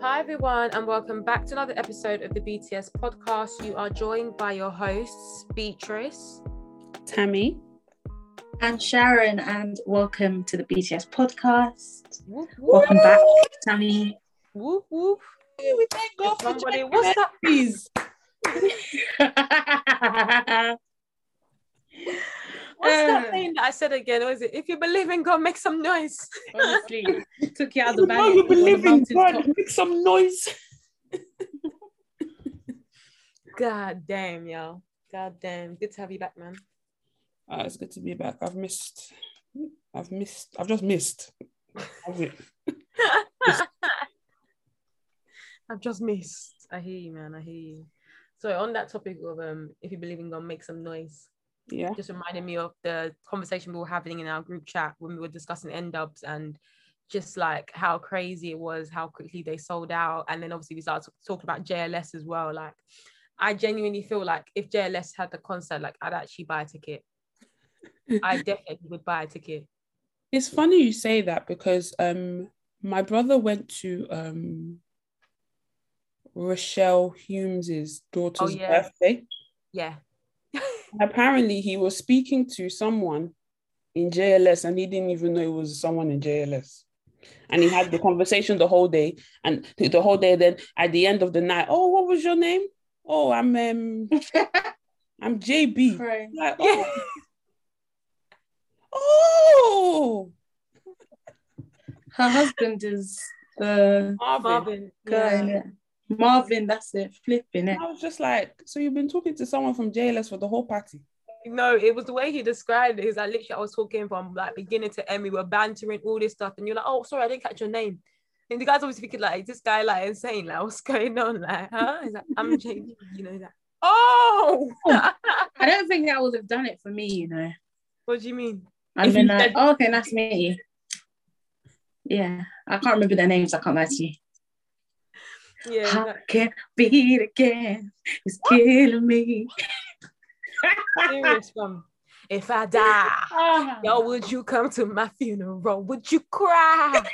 Hi, everyone, and welcome back to another episode of the BTS podcast. You are joined by your hosts, Beatrice, Tammy, and Sharon, and welcome to the BTS podcast. Whoop, Welcome back, Tammy. Whoop, whoop. we thank God for Somebody, what's that? please? What's that Uh, thing that I said again? Was it if you believe in God, make some noise? Honestly, took you out of the bag. Now you believe in mountaintop. God, make some noise. God damn, y'all. God damn. Good to have you back, man. Ah, it's good to be back. I've missed. I've missed. I've just missed. I've just missed. I hear you, man. I hear you. So on that topic of um, if you believe in God, make some noise. Yeah. Just reminded me of the conversation we were having in our group chat when we were discussing N-Dubz and just like how crazy it was, how quickly they sold out, and then obviously we started talking about JLS as well. Like, I genuinely feel like if JLS had the concert, like I'd actually buy a ticket. I definitely would buy a ticket. It's funny you say that because um my brother went to um Rochelle Humes's daughter's Oh, yeah. birthday. Yeah. Apparently he was speaking to someone in JLS and he didn't even know it was someone in JLS. And he had the conversation the whole day and the the whole day. Then at the end of the night, oh, what was your name? Oh, I'm um, I'm JB. Right. Like, oh, oh, Her husband is the Marvin. Marvin. guy. yeah. Marvin, that's it. Flipping it. I was just like, so you've been talking to someone from JLS for the whole party? No, it was the way he described it. He's like literally, I was talking from like beginning to end. We were bantering all this stuff, and you're like, "Oh, sorry, I didn't catch your name." And the guy's always thinking like, "Is this guy like insane? Like, what's going on? Like, huh?" He's like, "I'm JB, you know that." Oh, I don't think that would have done it for me, you know. what do you mean? I've If been like, said- oh, okay, nice to meet you. Yeah, I can't remember their names. I can't lie to you. Yeah, How that- can beat again? It's killing me. serious one. If I die, Ah. yo, would you come to my funeral? Would you cry?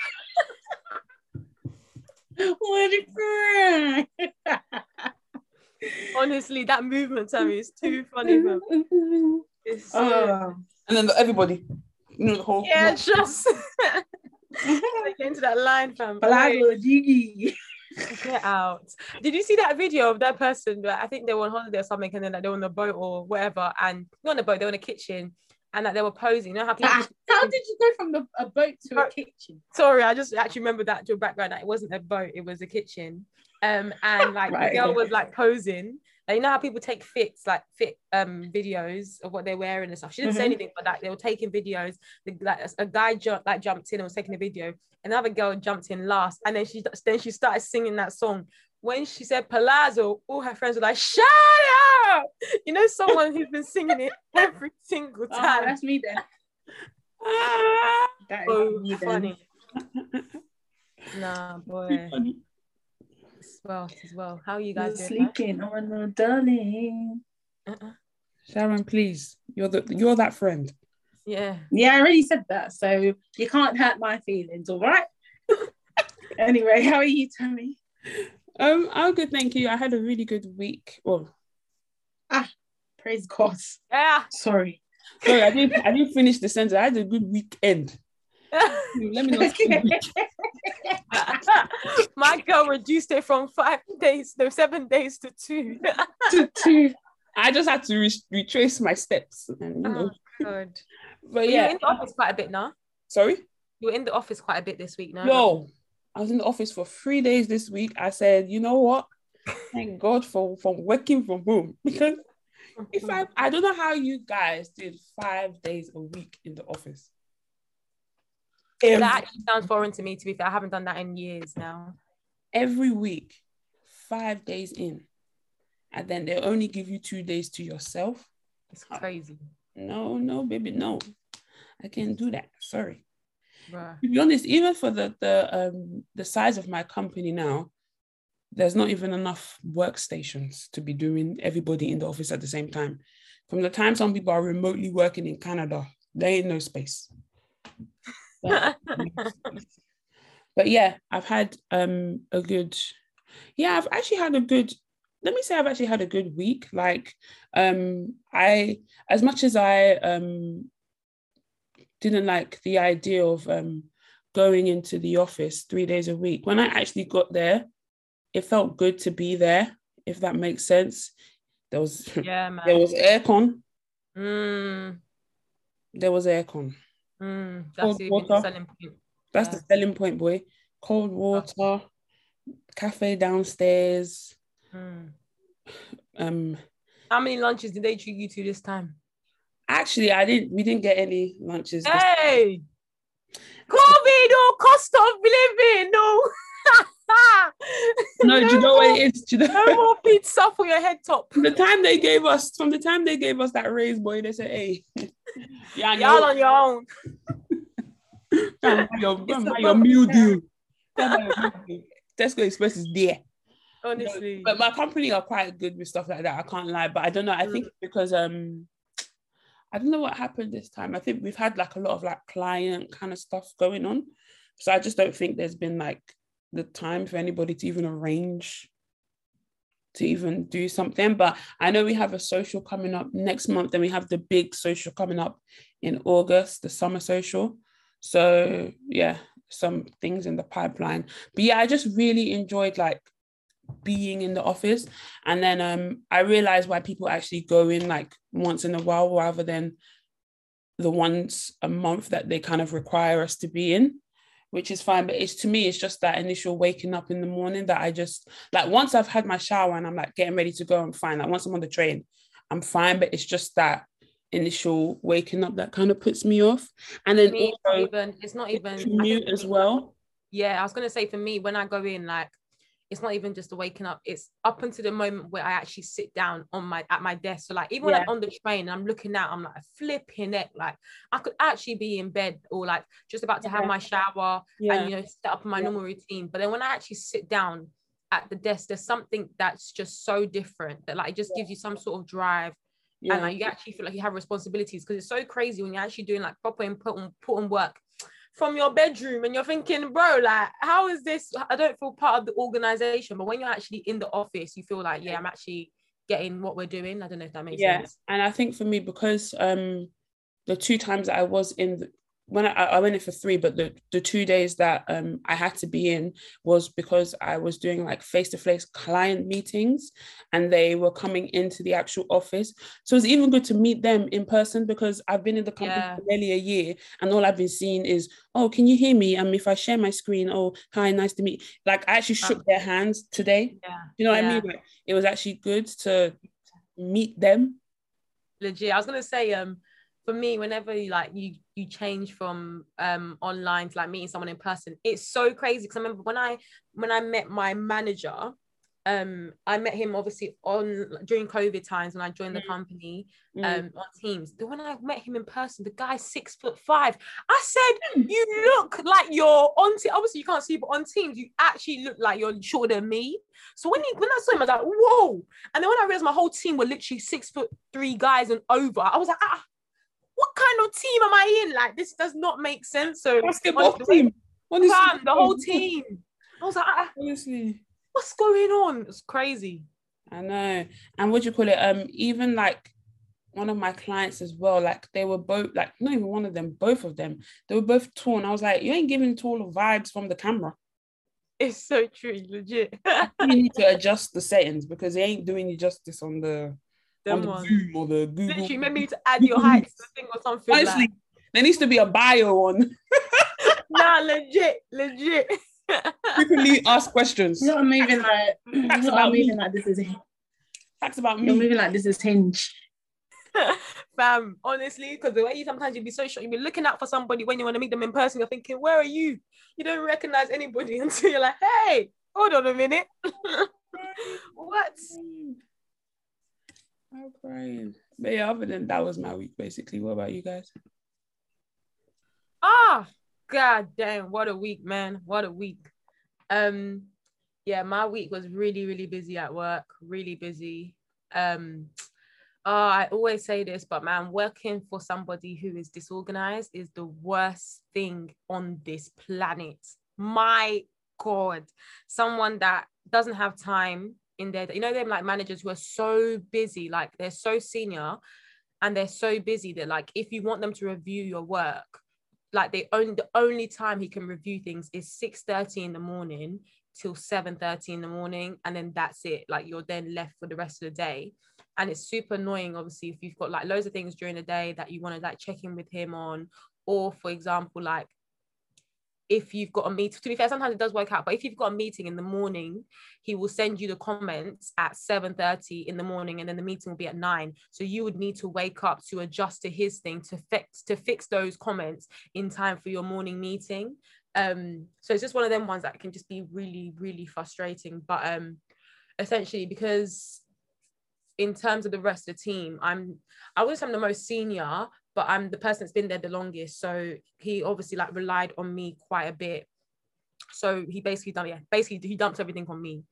What a cry. Honestly, that movement, Tammy, is too funny. Man. It's so- oh. And then everybody, you know, the whole yeah, just like into that line, fam. Palago Gigi. Get out. Did you see that video of that person? that I think they were on holiday or something, and then like, they were on a boat or whatever, and not on a boat, they were in a kitchen, and like, they were posing. You know how people. Ah, How did you go from the, a boat to a kitchen? Sorry, I just actually remember that to your background. That it wasn't a boat; it was a kitchen. Um, and like Right, the girl was like posing. Like, you know how people take fits, like fit um videos of what they're wearing and stuff. She didn't say Mhm. anything, but like they were taking videos. The, like a guy jumped, like jumped in and was taking a video. Another girl jumped in last, and then she then she started singing that song. When she said Palazzo, all her friends were like, "Shut up!" You know, someone who's been singing it every single Oh, time. that's me then. That is so me then. funny. nah, boy. Funny. As well, as well. How are you You're guys doing? man? sleeping. Oh no, darling. Uh-uh. Sharon, please, you're the you're that friend. Yeah. Yeah, I already said that. So you can't hurt my feelings, all right? anyway, how are you, Tommy? Um, I'm good, thank you. I had a really good week. Well, ah, Praise God. Yeah. Sorry. sorry, I didn't I didn't finish the sentence. I had a good weekend. Let me say. My girl reduced it from five days, no, seven days to two. To two. I just had to re- retrace my steps. And, you know. Ah, oh, God. But You were yeah, in the office quite a bit now. sorry. You were in the office quite a bit this week, now? No, I was in the office for three days this week. I said, you know what? Thank God for from working from home because if mm-hmm. I I don't know how you guys did five days a week in the office. Every, that actually sounds foreign to me, to be fair. I haven't done that in years now. every week, five days in, and then they only give you two days to yourself. It's crazy. No, no, baby, no. I can't do that. Sorry. Bruh. to be honest, even for the the um the size of my company now, there's not even enough workstations to be doing everybody in the office at the same time. From the time some people are remotely working in Canada, there ain't no space. But, but yeah, I've had um a good yeah, I've actually had a good let me say I've actually had a good week. Like um I as much as I um didn't like the idea of um going into the office three days a week, when I actually got there, it felt good to be there, if that makes sense. There was yeah, man. there was aircon. Mm, There was aircon. Mm, Cold that's the water. selling point. That's Yeah. the selling point, boy. Cold water, cafe downstairs. Mm. Um, How many lunches did they treat you to this time? actually, I didn't. We didn't get any lunches. Hey, COVID, no cost of living, no. No, do you know what it is? Do you know? No more pizza for your head top. From the time they gave us, from the time they gave us that raise, boy, they said, "Hey, yeah, Y'all on your own. Go and buy your, go It's and the buy your book. meal deal. Go and buy your meal deal. Tesco Express is there. Honestly. But my company are quite good with stuff like that. I can't lie. But I don't know. I think because um I don't know what happened this time. I think we've had like a lot of like client kind of stuff going on. So I just don't think there's been like the time for anybody to even arrange to even do something. But I know we have a social coming up next month, and we have the big social coming up in August, the summer social. So yeah, some things in the pipeline. But yeah, I just really enjoyed like being in the office. And then um I realized why people actually go in like once in a while rather than the once a month that they kind of require us to be in, which is fine. But it's to me, it's just that initial waking up in the morning that I just like once I've had my shower and I'm like getting ready to go, I'm fine. Like once I'm on the train, I'm fine. But it's just that initial waking up that kind of puts me off. And then me, it's not also even it's not even commute as well. Yeah, I was gonna say for me, when I go in, like it's not even just the waking up, it's up until the moment where I actually sit down on my at my desk. So like even when I'm on the train, I'm looking out, I'm like flipping neck. Like I could actually be in bed or like just about to have my shower Yeah. and you know set up my Yeah. normal routine. But then when I actually sit down at the desk, there's something that's just so different that like it just gives you some sort of drive yeah. and like you actually feel like you have responsibilities because it's so crazy when you're actually doing like proper important important work from your bedroom and you're thinking bro like how is this? I don't feel part of the organization but when you're actually in the office you feel like yeah i'm actually getting what we're doing. I don't know if that makes yeah sense. and i think for me because um the two times that i was in the, when I, I went in for three but the the two days that um i had to be in was because i was doing like face-to-face client meetings and they were coming into the actual office. So it's even good to meet them in person because i've been in the company Yeah. for nearly a year and all i've been seeing is oh can you hear me? Um if i share my screen oh hi nice to meet like i actually shook Um, their hands today. yeah you know what i mean? Like, it was actually good to meet them. Legit. I was gonna say um for me whenever you like you you change from um online to like meeting someone in person it's so crazy. Because i remember when i when i met my manager um i met him obviously on during covid times when i joined the Mm. company Mm. um on teams. The when i met him in person the guy's six foot five. I said you look like you're on te- obviously you can't see but on teams you actually look like you're shorter than me. So when he when i saw him i was like whoa. And then when i realized my whole team were literally six foot three guys and over i was like ah what kind of team am i in like this does not make sense so basketball honestly, team. Honestly, fam, the whole team i was like ah, Honestly, what's going on it's crazy I know. And what do you call it? Um, even like one of my clients as well. Like they were both like not even one of them, both of them. They were both torn. I was like, you ain't giving tall vibes from the camera. it's so true legit You need to adjust the settings because they ain't doing you justice on the Them the ones. Zoom or the Google. literally maybe need to add your height to the thing or something Honestly, like there needs to be a bio on nah legit legit frequently asked questions. You're not moving like you're Facts not about me. moving like this is Facts about you're me. moving like this is hinge. fam honestly because the way you sometimes you'd be so shocked you'd be looking out for somebody when you want to meet them in person you're thinking where are you you don't recognize anybody until you're like hey hold on a minute what I'm crying. But yeah, other than that was my week basically. What about you guys? ah God damn, what a week, man. What a week. Um, yeah, my week was really, really busy at work, really busy. Um, oh, I always say this, but man, working for somebody who is disorganized is the worst thing on this planet. My God, someone that doesn't have time in there, you know, them like managers who are so busy, like they're so senior and they're so busy that like if you want them to review your work, like they only the only time he can review things is 6 30 in the morning till 7 30 in the morning and then that's it. Like you're then left for the rest of the day. And it's super annoying obviously if you've got like loads of things during the day that you want to like check in with him on. Or for example like if you've got a meeting to be fair sometimes it does work out but if you've got a meeting in the morning he will send you the comments at 7 30 in the morning and then the meeting will be at 9 so you would need to wake up to adjust to his thing to fix to fix those comments in time for your morning meeting. Um so it's just one of them ones that can just be really really frustrating. But um essentially because in terms of the rest of the team i'm i was i'm the most senior but i'm the person that's been there the longest. So he obviously like relied on me quite a bit. So he basically done yeah basically he dumps everything on me.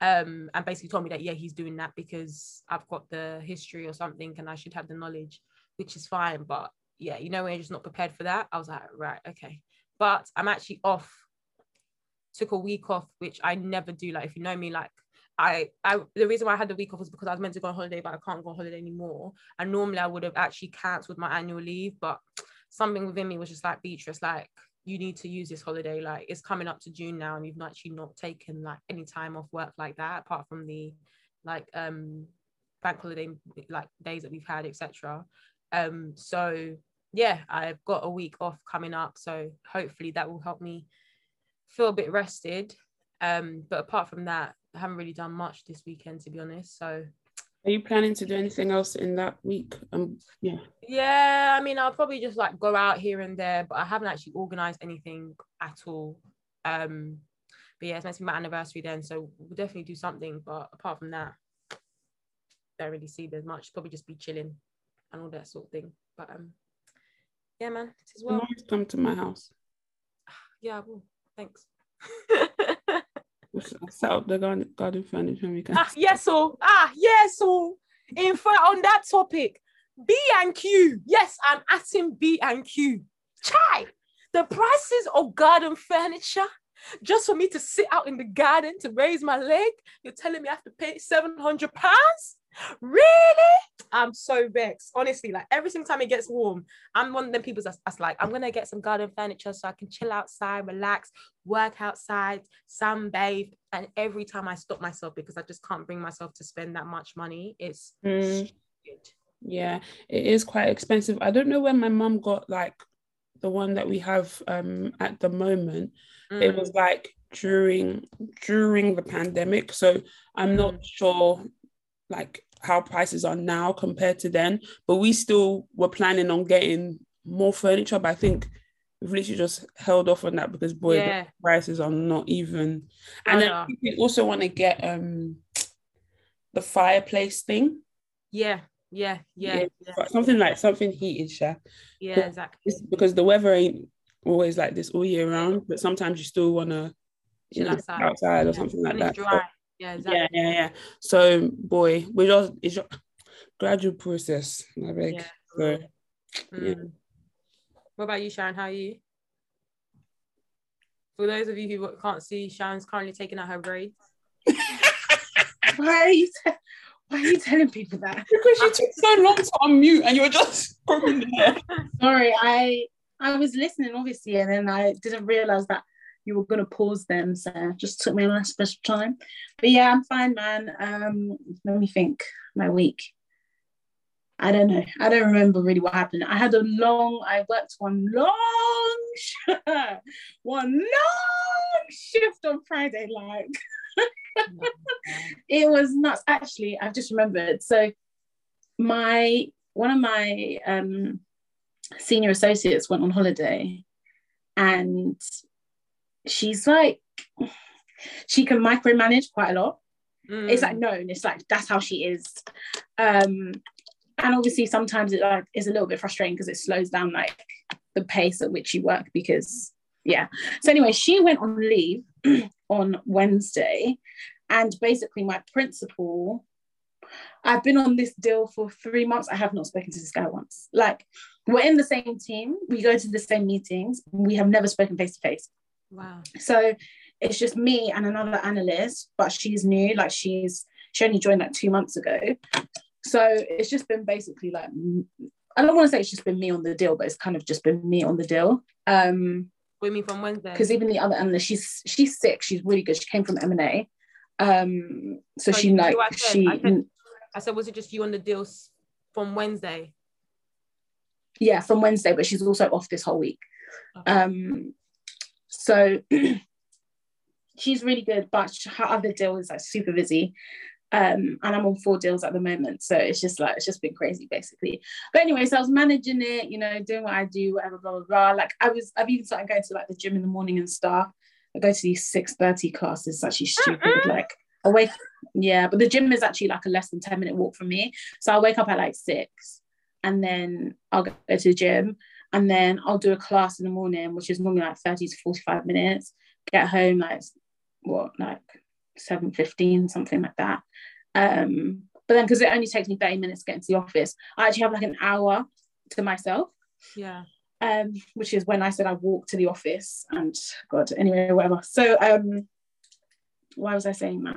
Um and basically told me that yeah he's doing that because i've got the history or something and i should have the knowledge which is fine. But yeah you know when you're just not prepared for that i was like right okay. But i'm actually off took a week off which i never do. Like if you know me like I, I the reason why I had the week off was because I was meant to go on holiday, but I can't go on holiday anymore. And normally I would have actually cancelled my annual leave, but something within me was just like Beatrice, like you need to use this holiday. Like it's coming up to June now, and you've actually not taken like any time off work like that, apart from the like um bank holiday like days that we've had, etc. Um, so yeah, I've got a week off coming up, so hopefully that will help me feel a bit rested. Um, but apart from that, I haven't really done much this weekend to be honest. So are you planning to do anything else in that week? Um yeah. Yeah, I mean I'll probably just like go out here and there, but I haven't actually organized anything at all. Um but yeah, it's meant to be my anniversary then, so we'll definitely do something. But apart from that, don't really see there's much. Probably just be chilling and all that sort of thing. But um, yeah, man, it's as well. Come to my house. Yeah, I will. Thanks. up the garden, garden furniture. We can. Ah, yes, so ah, yes, so in fact, on that topic, B and Q. Yes, I'm asking B and Q. Chai, the prices of garden furniture just for me to sit out in the garden to raise my leg. You're telling me I have to pay seven hundred pounds? Really? I'm so vexed. Honestly, like every single time it gets warm, I'm one of them people that's, that's like, I'm gonna get some garden furniture so I can chill outside, relax, work outside, sunbathe. And every time I stop myself because I just can't bring myself to spend that much money, it's mm. yeah, it is quite expensive. I don't know when my mum got like the one that we have um at the moment. Mm. It was like during during the pandemic. So I'm not mm. sure like how prices are now compared to then. But we still were planning on getting more furniture, but I think we've literally just held off on that because boy, yeah. the prices are not even. And then we also want to get um the fireplace thing. Yeah, yeah, yeah, yeah. something like something heated, yeah. Yeah, exactly. Because the weather ain't always like this all year round, but sometimes you still want to you know, outside, outside or yeah. something like that. Dry. Yeah, exactly. Yeah, yeah, yeah. So, boy, we just it's just gradual process. I beg. Yeah. So, mm. yeah. What about you, Sharon? How are you? For those of you who can't see, Sharon's currently taking out her braids. why are you? T- why are you telling people that? Because you took so long to unmute and you were just there. Sorry, I I was listening obviously, and then I didn't realize that you were going to pause them. So just took me a little of time. But yeah, I'm fine, man. Um, let me think. My week. I don't know. I don't remember really what happened. I had a long. I worked one long, one long shift on Friday. Like it was nuts. Actually, I've just remembered. So my one of my um, senior associates went on holiday, and she's like she can micromanage quite a lot. Mm. It's like known. It's like that's how she is. Um, and obviously sometimes it like is a little bit frustrating because it slows down like the pace at which you work because Yeah. So anyway, she went on leave on Wednesday, and basically my principal. I've been on this deal for three months. I have not spoken to this guy once. Like, we're in the same team. We go to the same meetings. We have never spoken face to face. Wow. So it's just me and another analyst, but she's new. Like she's she only joined like two months ago. So it's just been basically like I don't want to say it's just been me on the deal, but it's kind of just been me on the deal. Um with me from Wednesday. Because even the other analyst, she's she's sick. She's really good. She came from M and A. Um, so she like she. I said, I said, was it just you on the deals from Wednesday? Yeah, from Wednesday, but she's also off this whole week. Okay. Um, so she's really good, but her other deal is like super busy. Um, and I'm on four deals at the moment. So it's just like, it's just been crazy basically. But anyway, so I was managing it, you know, doing what I do, whatever, blah, blah, blah. Like I was, I've even started going to like the gym in the morning and stuff. I go to these 6.30 classes. It's actually stupid. Mm-hmm. Like I wake, yeah, but the gym is actually like a less than 10 minute walk from me. So I wake up at like six and then I'll go to the gym and then I'll do a class in the morning, which is normally like 30 to 45 minutes. Get home like what, like 7.15, something like that. Um, but then because it only takes me 30 minutes to get into the office, I actually have like an hour to myself. Yeah. Um, which is when I said I walk to the office and God, anyway, whatever. So um why was I saying that?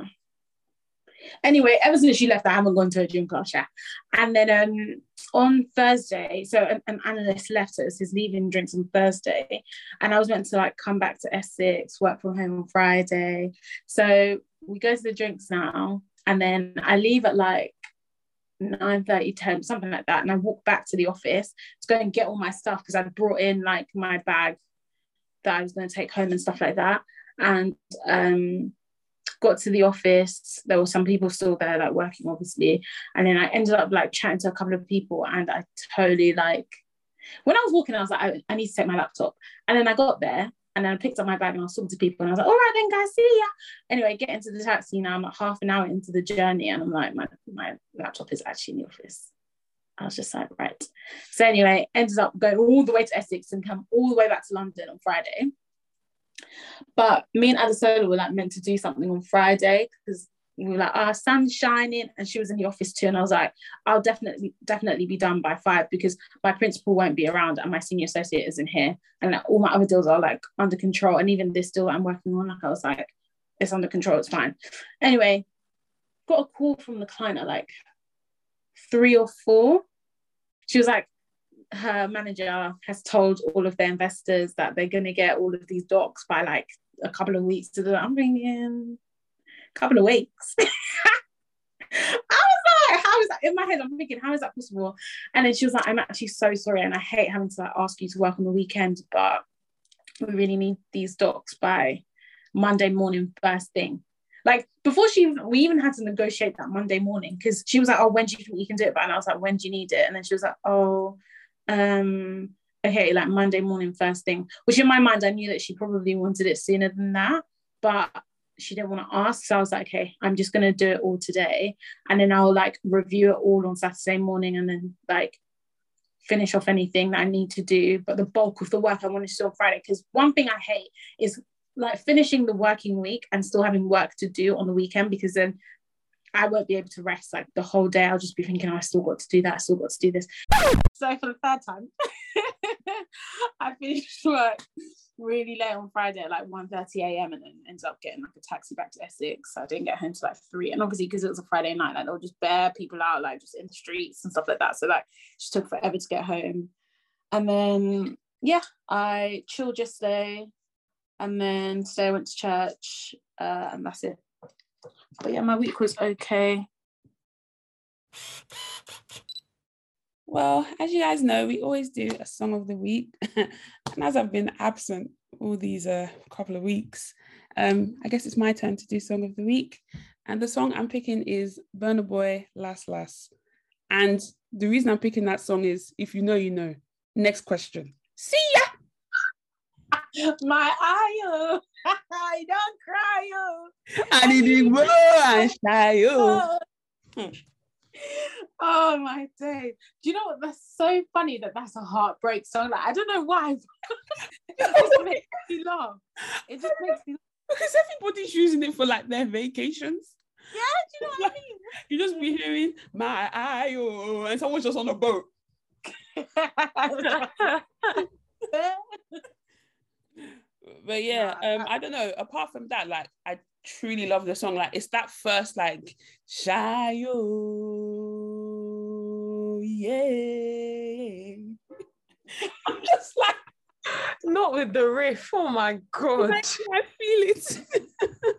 Anyway, ever since she left, I haven't gone to a gym class yet. And then um, on Thursday, so an, an, analyst left us his leaving drinks on Thursday, and I was meant to like come back to Essex, work from home on Friday. So we go to the drinks now, and then I leave at like 9 30 10 something like that and i walk back to the office to go and get all my stuff because i brought in like my bag that i was going to take home and stuff like that and um got to the office there were some people still there like working obviously and then i ended up like chatting to a couple of people and i totally like when i was walking i was like i, I need to take my laptop and then i got there and then I picked up my bag and I was talking to people and I was like, all right then guys, see ya. Anyway, get into the taxi now. I'm like half an hour into the journey and I'm like, my, my laptop is actually in the office. I was just like, right. So anyway, ended up going all the way to Essex and come all the way back to London on Friday. But me and Adesola were like meant to do something on Friday because we were like, ah, oh, sun's shining, and she was in the office too. And I was like, I'll definitely, definitely be done by five because my principal won't be around and my senior associate isn't here. And like, all my other deals are like under control. And even this deal that I'm working on, like I was like, it's under control, it's fine. Anyway, got a call from the client at like three or four. She was like, her manager has told all of their investors that they're going to get all of these docs by like a couple of weeks. So I'm thinking, a couple of weeks. I was like, how is that in my head? I'm thinking, how is that possible? And then she was like, I'm actually so sorry, and I hate having to like ask you to work on the weekend, but we really need these docs by Monday morning first thing. Like before she we even had to negotiate that Monday morning because she was like, Oh, when do you think you can do it by? And I was like, When do you need it? And then she was like, Oh, um, okay, like Monday morning first thing, which in my mind, I knew that she probably wanted it sooner than that. But she didn't want to ask. So I was like, okay, I'm just going to do it all today. And then I'll like review it all on Saturday morning and then like finish off anything that I need to do. But the bulk of the work I want to do on Friday. Because one thing I hate is like finishing the working week and still having work to do on the weekend because then I won't be able to rest like the whole day. I'll just be thinking, oh, I still got to do that. I still got to do this. So for the third time, I finished work really late on Friday at like 1 30 a.m. and then ended up getting like a taxi back to Essex. So I didn't get home till like three. And obviously, because it was a Friday night, like there were just bare people out, like just in the streets and stuff like that. So like just took forever to get home. And then yeah, I chilled yesterday. And then today I went to church, uh, and that's it. But yeah, my week was okay. Well, as you guys know, we always do a song of the week. and as I've been absent all these uh, couple of weeks, um, I guess it's my turn to do song of the week. And the song I'm picking is Burna Boy Last Last. And the reason I'm picking that song is if you know, you know. Next question. See ya! My eye, don't cry, oh. I need to go and shy, oh. Oh my day. Do you know what? That's so funny that that's a heartbreak song. Like, I don't know why. it just makes me laugh. It just makes me laugh. because everybody's using it for like their vacations. Yeah, do you know what I mean? You just be hearing my eye, oh, and someone's just on a boat. But yeah, um, I don't know. Apart from that, like I truly love the song. Like it's that first like Shayo, yeah. I'm just like not with the riff. Oh my god. I feel it.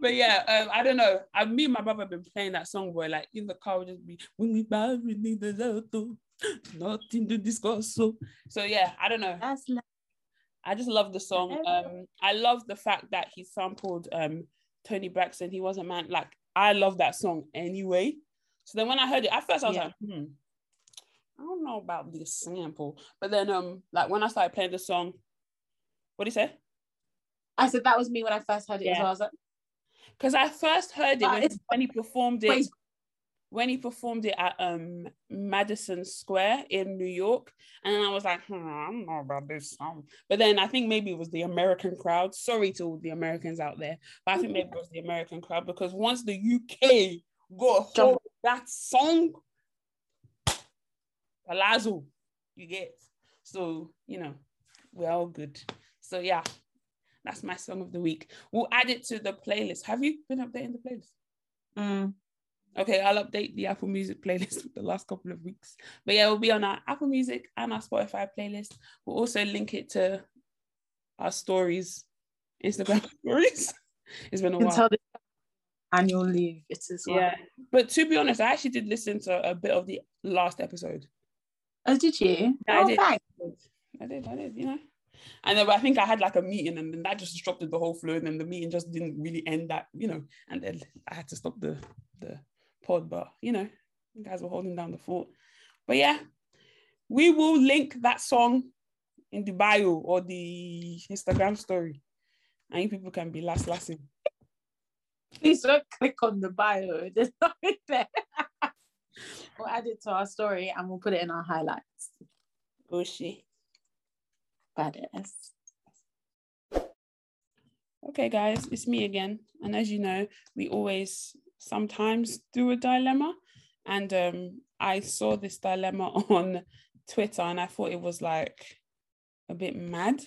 but yeah, um, I don't know. I me and my brother have been playing that song where like in the car would just be when we need the nothing to discuss. So so yeah, I don't know. That's like- I just love the song. Um, I love the fact that he sampled um Toni Braxton. He wasn't man. Like I love that song anyway. So then when I heard it, at first I was Yeah. like, hmm, I don't know about this sample. But then um, like when I started playing the song, what do you say? I said that was me when I first heard it as Yeah. well. I was like, Because I first heard it when, when he performed it when he performed it at um Madison Square in New York, and then I was like, hmm, I don't know about this song. But then I think maybe it was the American crowd. Sorry to all the Americans out there, but I think maybe it was the American crowd because once the UK got hold that song, Palazzo, you get. So you know, we're all good. So yeah, that's my song of the week. We'll add it to the playlist. Have you been updating the playlist? mm, Okay, I'll update the Apple Music playlist for the last couple of weeks. But yeah, it'll be on our Apple Music and our Spotify playlist. We'll also link it to our stories, Instagram stories. It's been a while. annual leave it as well. Yeah, but to be honest, I actually did listen to a bit of the last episode. Oh, did you? Yeah, I oh, did. thanks. I did, I did, you know. And then I think I had like a meeting, and then that just disrupted the whole flow. And then the meeting just didn't really end that, you know. And then I had to stop the the pod, but you know, you guys were holding down the fort. But yeah, we will link that song in the bio or the Instagram story, and you people can be last lasting. Please don't click on the bio. There's nothing there. we'll add it to our story and we'll put it in our highlights. Oh shit. Badass. Okay, guys, it's me again. And as you know, we always sometimes do a dilemma. And um, I saw this dilemma on Twitter and I thought it was like a bit mad.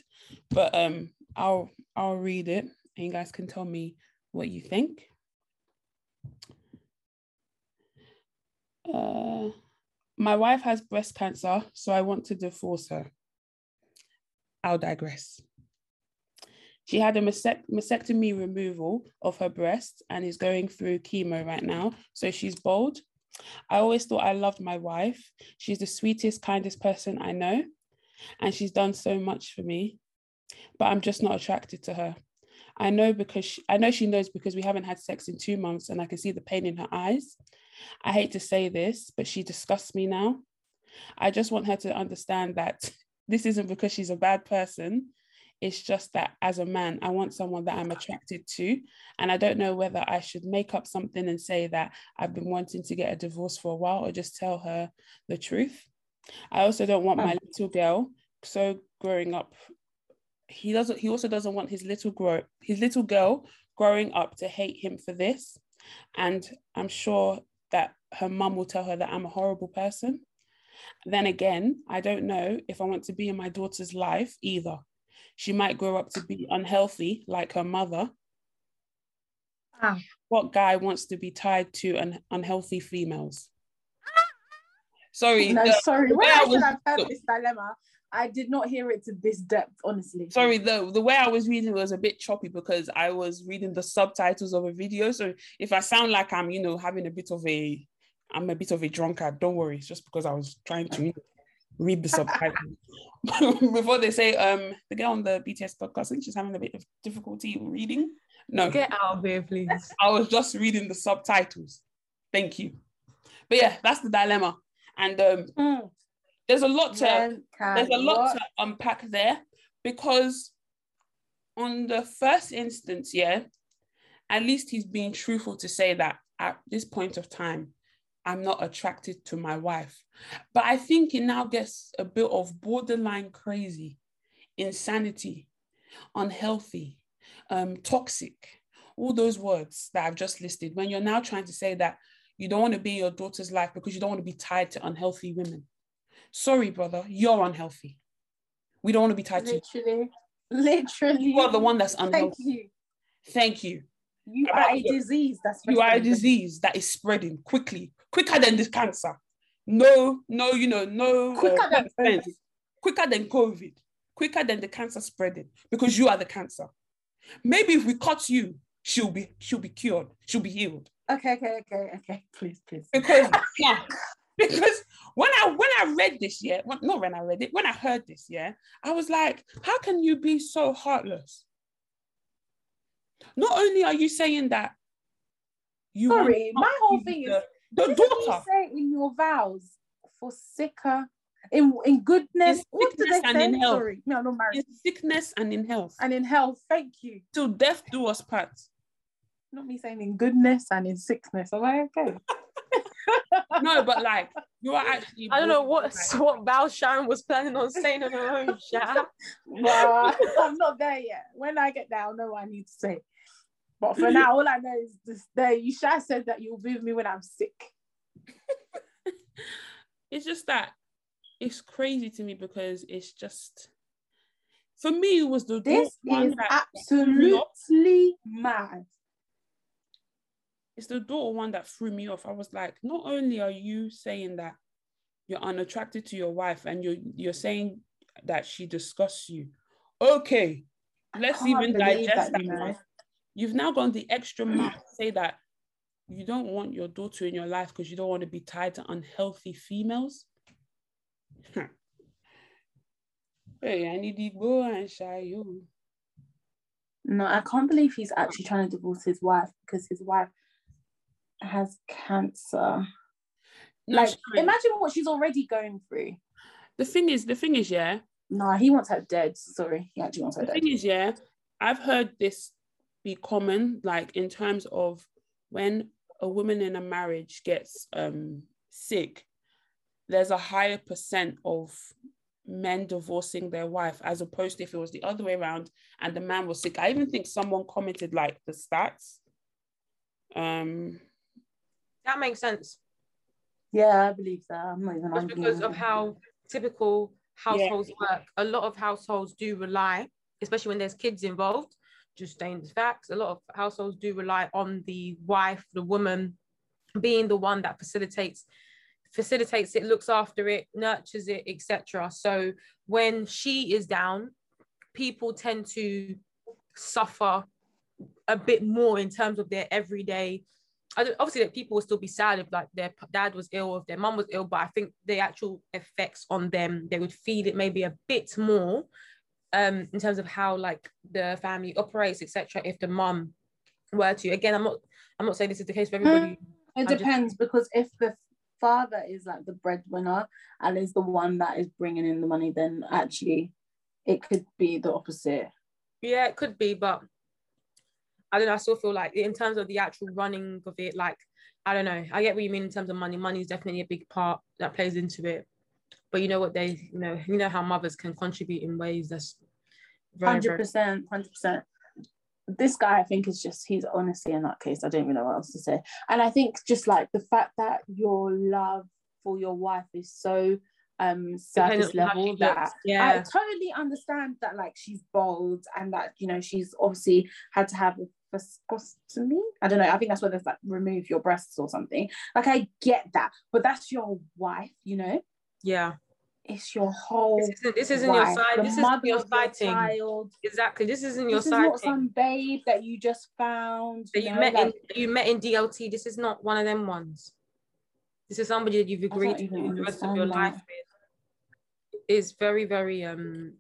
But um, I'll I'll read it and you guys can tell me what you think. Uh, my wife has breast cancer, so I want to divorce her. I'll digress. She had a mastectomy removal of her breast and is going through chemo right now. So she's bold. I always thought I loved my wife. She's the sweetest, kindest person I know. And she's done so much for me. But I'm just not attracted to her. I know because she, I know she knows because we haven't had sex in two months and I can see the pain in her eyes. I hate to say this, but she disgusts me now. I just want her to understand that this isn't because she's a bad person. It's just that as a man, I want someone that I'm attracted to. And I don't know whether I should make up something and say that I've been wanting to get a divorce for a while or just tell her the truth. I also don't want my um, little girl, so growing up, he doesn't he also doesn't want his little grow his little girl growing up to hate him for this. And I'm sure that her mum will tell her that I'm a horrible person. Then again, I don't know if I want to be in my daughter's life either. She might grow up to be unhealthy like her mother. Ah. What guy wants to be tied to an unhealthy females? Sorry, No, the- sorry. When I should was- have heard this dilemma, I did not hear it to this depth, honestly. sorry, the, the way I was reading was a bit choppy because I was reading the subtitles of a video. So if I sound like I'm, you know, having a bit of a I'm a bit of a drunkard, don't worry. It's just because I was trying to read the subtitles. Before they say um the girl on the BTS podcast, I think she's having a bit of difficulty reading. No, Get out of there, please. I was just reading the subtitles. Thank you. But yeah, that's the dilemma. And um Mm. there's a lot to there's a lot what? to unpack there because on the first instance, yeah, at least he's being truthful to say that at this point of time, I'm not attracted to my wife. But I think it now gets a bit of borderline crazy, insanity, unhealthy, um, toxic, all those words that I've just listed. When you're now trying to say that you don't want to be in your daughter's life because you don't want to be tied to unhealthy women. Sorry, brother, you're unhealthy. We don't want to be tied literally, to you. Literally. You are the one that's unhealthy. Thank you. Thank you. You are a disease that's you are a disease that is spreading quickly, quicker than this cancer. No, no, you know, no quicker uh, than COVID. quicker than COVID, quicker than the cancer spreading because you are the cancer. Maybe if we cut you, she'll be she'll be cured, she'll be healed. Okay, okay, okay, okay. Please, please. Because yeah, because when I when I read this, yeah, well, not when I read it, when I heard this, yeah, I was like, how can you be so heartless? Not only are you saying that you sorry, my whole thing is the daughter say in your vows for sicker in in goodness. In what do they say? In health. Sorry, no, not married. In sickness and in health. And in health, thank you. Till death do us part. Not me saying in goodness and in sickness. Am I okay? no, but like you are actually. I don't know what like, what Valshan was planning on saying on her own. Sha. well, I'm not there yet. When I get there, I'll know what I need to say. But for now, all I know is this day you should have said that you'll be with me when I'm sick. it's just that it's crazy to me because it's just for me it was the this is absolutely mad. It's the daughter one that threw me off. I was like, not only are you saying that you're unattracted to your wife and you're you're saying that she disgusts you. Okay, let's even digest that. You've now gone the extra mile to say that you don't want your daughter in your life because you don't want to be tied to unhealthy females. hey, I need to go and shy you. No, I can't believe he's actually trying to divorce his wife because his wife has cancer. No, like, imagine what she's already going through. The thing is, the thing is, yeah. No, he wants her dead. Sorry, he actually wants her the dead. The thing is, yeah, I've heard this be common, like in terms of when a woman in a marriage gets um, sick, there's a higher percent of men divorcing their wife as opposed to if it was the other way around and the man was sick. I even think someone commented like the stats. Um, that makes sense. Yeah, I believe that. I'm not even Just because of how typical households yeah. work. A lot of households do rely, especially when there's kids involved, just stating the facts. A lot of households do rely on the wife, the woman, being the one that facilitates facilitates it, looks after it, nurtures it, etc. So when she is down, people tend to suffer a bit more in terms of their everyday. Obviously, that people will still be sad if like their dad was ill, if their mum was ill, but I think the actual effects on them, they would feel it maybe a bit more um in terms of how like the family operates etc if the mom were to again i'm not i'm not saying this is the case for everybody. It I depends just... because if the father is like the breadwinner and is the one that is bringing in the money then actually it could be the opposite. Yeah it could be but i don't know i still feel like in terms of the actual running of it like i don't know. I get what you mean in terms of money. Money is definitely a big part that plays into it but you know what they you know you know how mothers can contribute in ways that's hundred percent, hundred percent. This guy, I think, is just he's honestly in that case. I don't even know what else to say. And I think just like the fact that your love for your wife is so um surface level that yeah. I totally understand that like she's bold and that you know she's obviously had to have a vasectomy. I don't know. I think that's where they like remove your breasts or something. Like I get that, but that's your wife, you know. Yeah it's your whole. This isn't, this isn't your side. The this isn't your side thing. Child. Exactly. This isn't your this side. This is not some babe that you just found. That you, know, met like, in you met in DLT. This is not one of them ones. This is somebody that you've agreed to the rest of your that. life with. It's very, very um.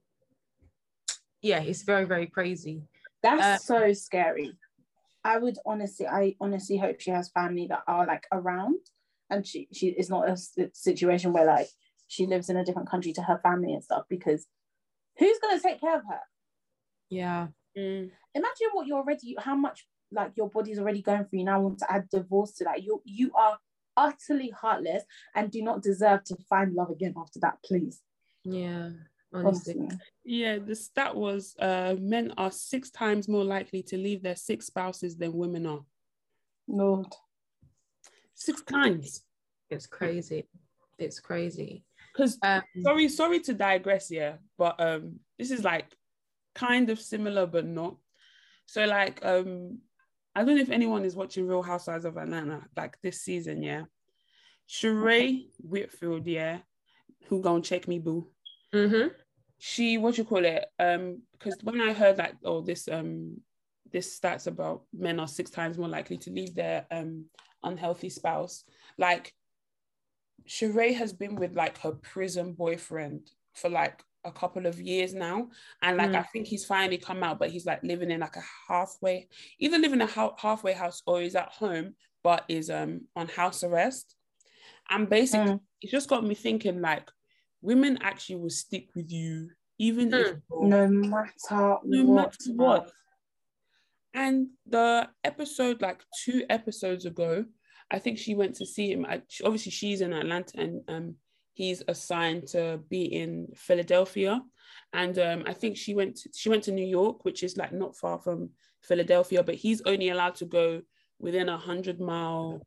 Yeah, it's very, very crazy. That's uh, so scary. I would honestly, I honestly hope she has family that are like around, and she she is not a situation where like she lives in a different country to her family and stuff because who's going to take care of her yeah mm. imagine what you're already how much like your body's already going through you now want to add divorce to that you you are utterly heartless and do not deserve to find love again after that, please. Yeah. Honestly. Honestly. Yeah, the stat was uh, men are six times more likely to leave their six spouses than women are. Lord. Six times. It's crazy. It's crazy. Because Um, sorry, sorry to digress here, but um, this is like kind of similar but not. So like um, I don't know if anyone is watching Real Housewives of Atlanta like this season, yeah. Sheree Whitfield, yeah, who gonna check me, boo. mhm. she what you call it um because when i heard that oh this um this stats about men are six times more likely to leave their um unhealthy spouse like Sheree has been with like her prison boyfriend for like a couple of years now and like Mm. i think he's finally come out but he's like living in like a halfway either living in a ha- halfway house or is at home but is um on house arrest and basically Mm. it just got me thinking like women actually will stick with you even if Mm. you're- No matter no what. matter what. And the episode, like two episodes ago, I think she went to see him. I, she- obviously, she's in Atlanta, and um, he's assigned to be in Philadelphia. And um, I think she went. To, she went to New York, which is like not far from Philadelphia, but he's only allowed to go within a hundred mile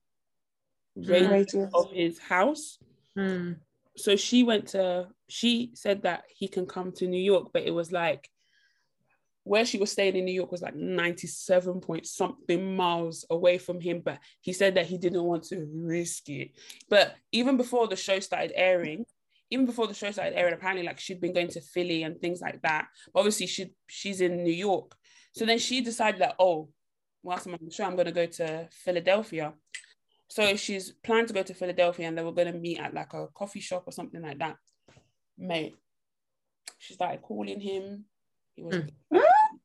radius Radius. of his house Mm. so she went to she said that he can come to New York, but it was like where she was staying in New York was like 97 point something miles away from him. But he said that he didn't want to risk it. But even before the show started airing, even before the show started airing, apparently like she'd been going to Philly and things like that. But obviously she she's in New York. So then she decided that, oh, whilst I'm on the show, I'm gonna go to Philadelphia. So she's planned to go to Philadelphia and they were to meet at like a coffee shop or something like that. Mate, she started calling him. He was mm.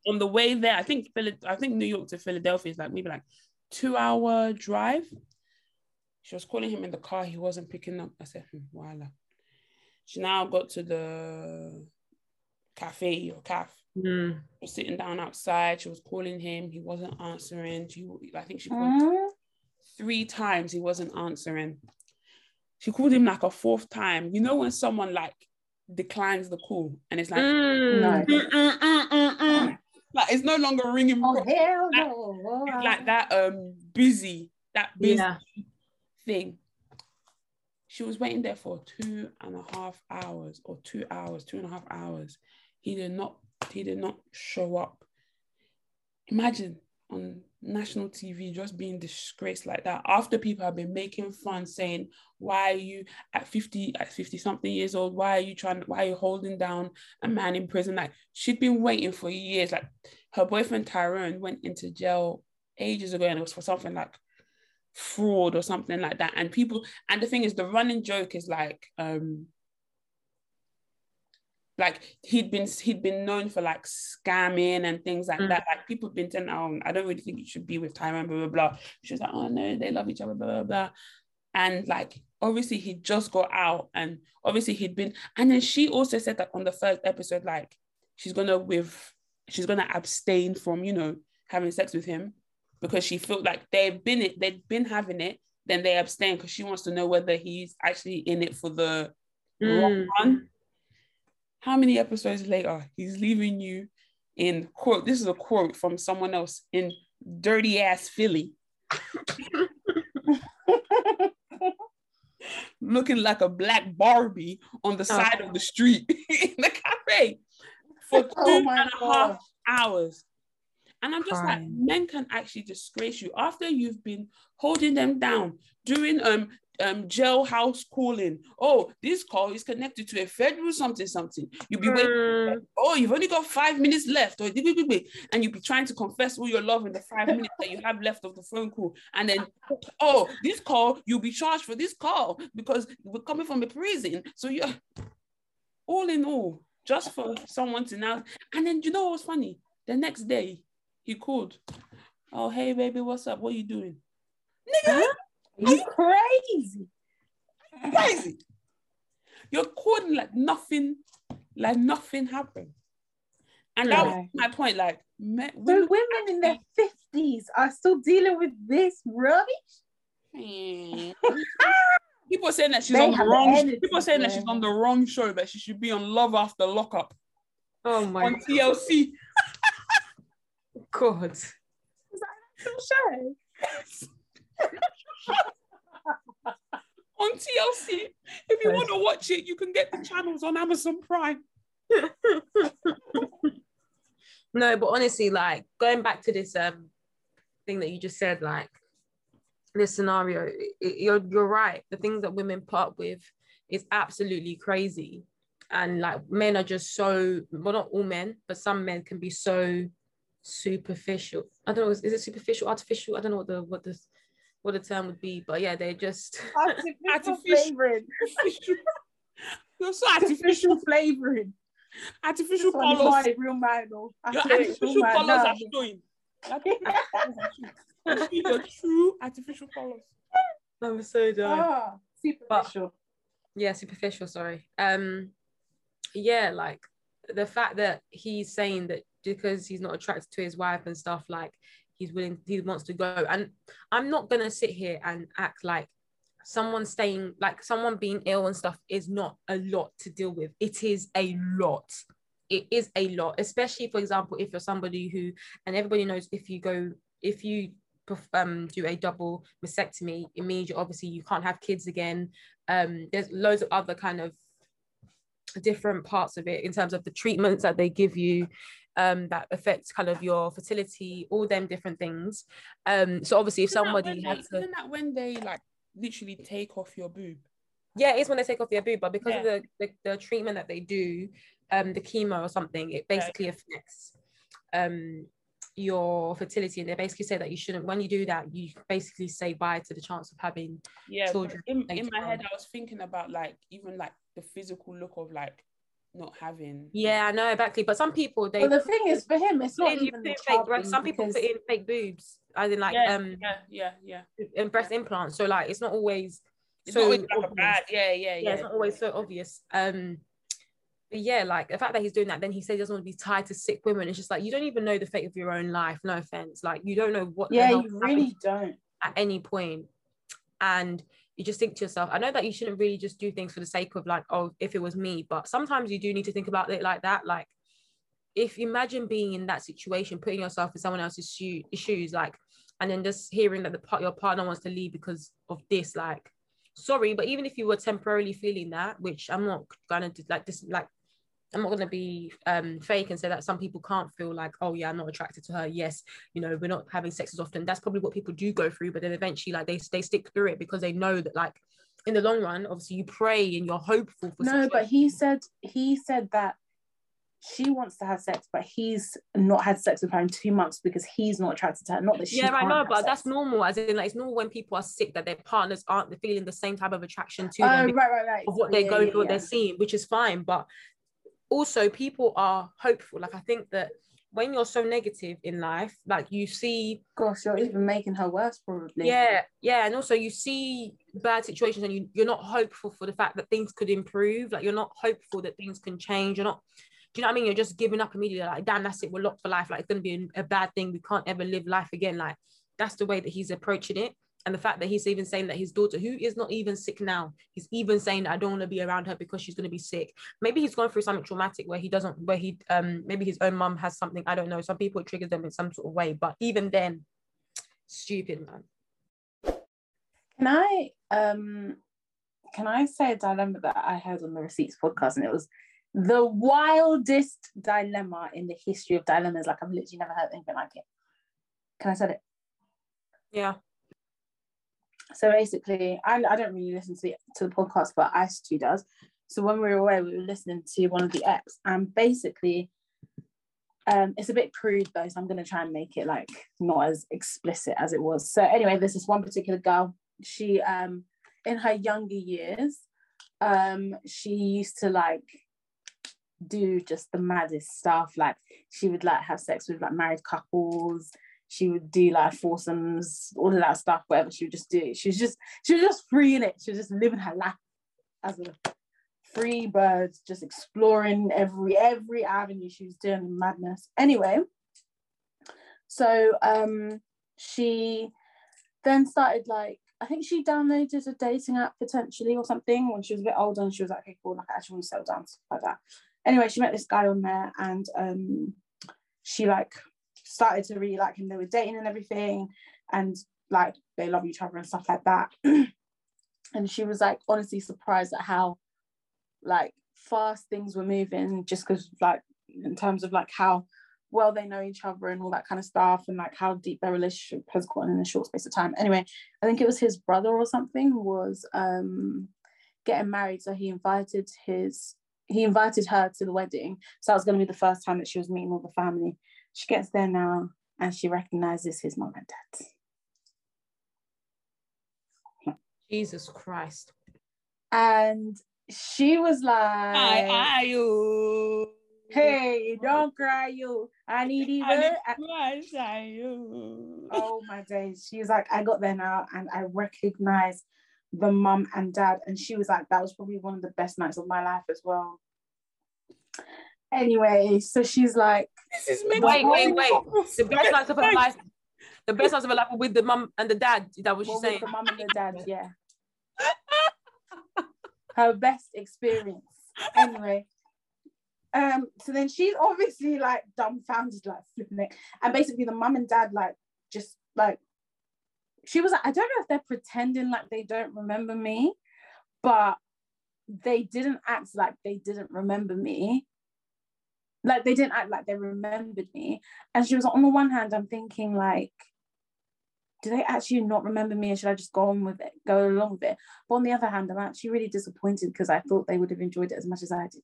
On the way there. I think Phila- I think New York to Philadelphia is like maybe like two hour drive. She was calling him in the car. He wasn't picking up. I said, hmm, voila. She now got to the cafe or caf. Mm. Was sitting down outside. She was calling him. He wasn't answering. She, I think she called Mm. three times he wasn't answering. She called him like a fourth time. You know when someone like declines the call and it's like Mm. No. Like it's no longer ringing Oh hell That- no! It's like that um busy that busy Yeah. thing. She was waiting there for two and a half hours or two hours, two and a half hours. He did not he did not show up. Imagine on national TV just being disgraced like that after people have been making fun saying, Why are you at 50 at 50 something years old? Why are you trying why are you holding down a man in prison? Like she'd been waiting for years. Like her boyfriend Tyrone went into jail ages ago and it was for something like fraud or something like that. And people and the thing is the running joke is like um like he'd been he'd been known for like scamming and things like Mm. that. Like people have been telling, oh, I don't really think you should be with Tyrone, blah blah blah. She was like, oh no, they love each other, blah blah blah. And like obviously he just got out and obviously he'd been and then she also said that on the first episode, like she's gonna with she's gonna abstain from, you know, having sex with him because she felt like they've been it, they've been having it, then they abstain because she wants to know whether he's actually in it for the long Mm. run. How many episodes later he's leaving you in quote? This is a quote from someone else in dirty ass Philly, looking like a black Barbie on the side of the street in the cafe for two Oh and my a half hours. And I'm just like, men can actually disgrace you after you've been holding them down, doing um um jailhouse calling. Oh, this call is connected to a federal something something. You'll be waiting. Mm. Oh, you've only got five minutes left, or and you'll be trying to confess all your love in the five minutes that you have left of the phone call. And then, oh, this call, you'll be charged for this call because we're coming from a prison. So you're all in all, just for someone to now. And then you know what was funny? The next day, he called. Oh, hey baby, what's up? What are you doing? Nigga, you crazy? crazy. You're calling like nothing, like nothing happened. And that was my point. Like, me, So women- women in their fifties are still dealing with this rubbish. Hmm. People saying that she's They on the wrong. energy People saying that she's on the wrong show. That she should be on Love After Lockup Oh my on TLC. god. Show. on TLC. If you want to watch it, you can get the channels on Amazon Prime. No, but honestly, like going back to this um thing that you just said, like this scenario, i- i- you're you're right. The things that women put up with is absolutely crazy, and like men are just so well, not all men, but some men can be so superficial. I don't know, is, is it superficial, artificial? I don't know what the what the what the term would be, but yeah, they're just Artificial Artificial. flavoring. Artificial. You're so artificial. Artificial flavoring. Artificial This one is colors. my real man. I Your swear it's artificial real man colors now. are showing. You see your true artificial colors. I'm so done. Ah, superficial. yeah superficial sorry um yeah like the fact that he's saying that because he's not attracted to his wife and stuff like he's willing he wants to go and i'm not gonna sit here and act like someone staying like someone being ill and stuff is not a lot to deal with. It is a lot. It is a lot especially for example if you're somebody who and everybody knows if you go if you um do a double mastectomy it means you obviously you can't have kids again. Um there's loads of other kind of different parts of it in terms of the treatments that they give you um that affects kind of your fertility all them different things um so obviously if Isn't somebody had to isn't that when they like literally take off your boob? yeah it's when they take off their boob but because of the, the the treatment that they do um the chemo or something it basically affects um your fertility and they basically say that you shouldn't when you do that you basically say bye to the chance of having Yeah, children in, in my head. I was thinking about like even like the physical look of like not having. yeah i know exactly but some people they But the thing is, for him, it's not you even the fake, right? thing some people because- put in fake boobs as in like yeah, um yeah, yeah, yeah. and breast implants so like it's not always It's so not always like bad. Yeah, yeah, yeah, yeah. it's not always so obvious. Um, but yeah, like the fact that he's doing that, then he says he doesn't want to be tied to sick women. It's just like you don't even know the fate of your own life. No offense, like you don't know what. Yeah, you really don't. at any point, and you just think to yourself, I know that you shouldn't really just do things for the sake of like, oh, if it was me, but sometimes you do need to think about it like that, like. If imagine being in that situation, putting yourself in someone else's shoe, shoes, like, and then just hearing that the part your partner wants to leave because of this, like, sorry, but even if you were temporarily feeling that, which I'm not gonna like this, like I'm not gonna be um fake and say that some people can't feel like, oh yeah, I'm not attracted to her. Yes, you know, we're not having sex as often. That's probably what people do go through, but then eventually, like they they stick through it because they know that, like, in the long run, obviously, you pray and you're hopeful for. No, but he said he said that she wants to have sex, but he's not had sex with her in two months because he's not attracted to her. Not that she. yeah, I know, but sex. that's normal. As in, like, it's normal when people are sick that their partners aren't feeling the same type of attraction to Oh, them right, right, right. of what they're going yeah, through, what they're seeing, which is fine. But also, people are hopeful. Like, I think that when you're so negative in life, like you see, Gosh, you're even making her worse, probably. yeah, yeah, and also you see bad situations and you, you're not hopeful for the fact that things could improve. Like, you're not hopeful that things can change. You're not, do you know what I mean? You're just giving up immediately. Like, damn, that's it. We're locked for life. Like, it's going to be a, a bad thing. We can't ever live life again. Like, that's the way that he's approaching it. And the fact that he's even saying that his daughter, who is not even sick now, he's even saying that I don't want to be around her because she's going to be sick. Maybe he's gone through something traumatic where he doesn't, where he, um, maybe his own mum has something. I don't know. Some people it triggers them in some sort of way, but even then, stupid man. Can I um can I say a dilemma that I heard on the Receipts podcast and it was the wildest dilemma in the history of dilemmas. Like I've literally never heard anything like it. Can I say it? Yeah. So basically, I, I don't really listen to the, to the podcast, but Ice T does. So when we were away, we were listening to one of the eps, and basically, um, it's a bit crude though, so I'm gonna try and make it like not as explicit as it was. So anyway, there's this one particular girl. She um in her younger years, um, she used to like do just the maddest stuff. Like she would like have sex with like married couples. She would do like foursomes, all of that stuff, whatever she would just do. She was just she was just free in it. She was just living her life as a free bird, just exploring every every avenue she was doing madness. Anyway, so um she then started like I think she downloaded a dating app potentially or something when she was a bit older and she was like, okay, cool, like I actually want to settle down, stuff like that. Anyway, she met this guy on there and um she like started to really like him. They were dating and everything, and like they love each other and stuff like that. and she was like honestly surprised at how like fast things were moving just because like in terms of like how well they know each other and all that kind of stuff and like how deep their relationship has gotten in a short space of time anyway i think it was his brother or something was um getting married so he invited his he invited her to the wedding so that was going to be the first time that she was meeting all the family she gets there now and she recognizes his mom and dad jesus christ and she was like I, I, you hey, don't cry, you. I need. I, you. Oh my days. She was like, I got there now and I recognize the mum and dad. And she was like, that was probably one of the best nights of my life as well. Anyway, so she's like, this is wait, wait, wait. The best nights of her life. The best nights of her life with the mum and the dad. Is that what she's saying? The mum and the dad, yeah. her best experience. Anyway, um, so then she's obviously like dumbfounded, like flipping it. And basically the mum and dad like just like she was like, I don't know if they're pretending like they don't remember me, but they didn't act like they didn't remember me. Like they didn't act like they remembered me. And she was on the one hand, I'm thinking like, do they actually not remember me and should I just go on with it, go along with it? But on the other hand, I'm actually really disappointed because I thought they would have enjoyed it as much as I did.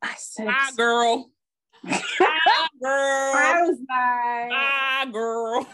I said, ah, girl. ah, girl. I was like, ah, girl.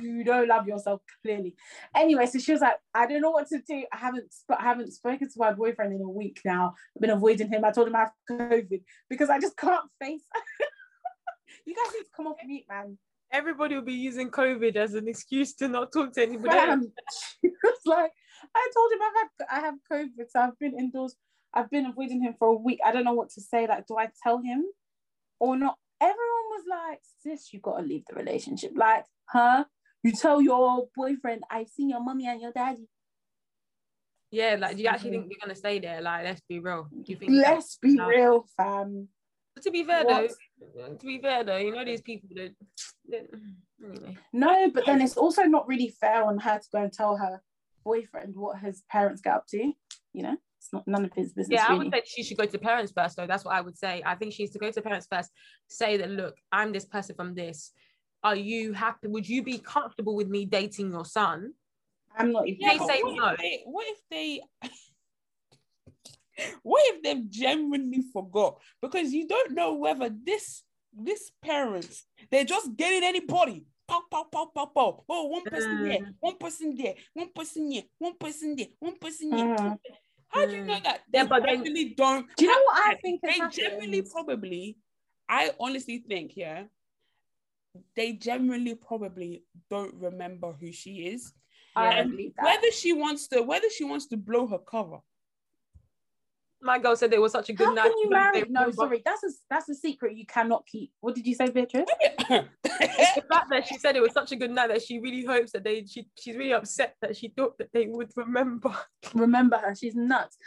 You don't love yourself clearly. Anyway, so she was like, I don't know what to do. I haven't, sp- I haven't spoken to my boyfriend in a week now. I've been avoiding him. I told him I have COVID because I just can't face. you guys need to come off mute, man. Everybody will be using COVID as an excuse to not talk to anybody. She was like, I told him I have, I have COVID, so I've been indoors I've been avoiding him for a week. I don't know what to say. Like, do I tell him or not? Everyone was like, sis, you gotta leave the relationship. Like, huh? You tell your boyfriend, I've seen your mommy and your daddy. Yeah, like do you actually mm-hmm. think you're gonna stay there? Like, let's be real. Do you think let's be no. real, fam? But to be fair what? though, to be fair though, you know these people that, anyway. No, but then it's also not really fair on her to go and tell her boyfriend what his parents get up to, you know? it's not none of his business. Yeah, really. I would say she should go to parents first, though. That's what I would say. I think she needs to go to parents first, say that, look, I'm this person from this. Are you happy? Would you be comfortable with me dating your son? I'm not even. They say what no. If they, what if they? what if they've genuinely forgot? Because you don't know whether this this parents they're just getting anybody. Pow, pow, pow, pow, pow. Oh, one person mm. there, one person there, one person here, one person there, one person here. Mm. How do you know that? They yeah, but actually then, don't. Do you know what I think? They generally probably, I honestly think, yeah, they generally probably don't remember who she is. I and whether she wants to, whether she wants to blow her cover, my girl said it was such a good How night. Can you marry? No, sorry, that's a that's a secret you cannot keep. What did you say, Beatrice? the fact that she said it was such a good night that she really hopes that they she she's really upset that she thought that they would remember. Remember her. She's nuts.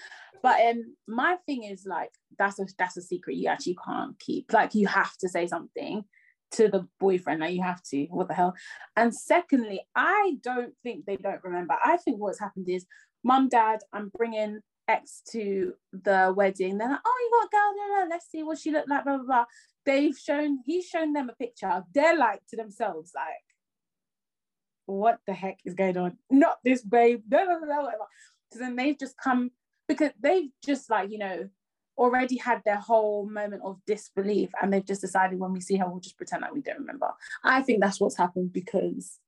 But um my thing is like that's a that's a secret you actually can't keep. Like you have to say something to the boyfriend Now you have to what the hell and secondly i don't think they don't remember i think what's happened is mum dad i'm bringing X to the wedding. They're like, oh, you got a girl, let's see what she looked like, blah, blah, blah. They've shown, he's shown them a picture. They're like to themselves, like, what the heck is going on? Not this babe, blah, blah, blah, blah. So then they've just come, because they've just like, you know, already had their whole moment of disbelief and they've just decided when we see her, we'll just pretend like we don't remember. I think that's what's happened because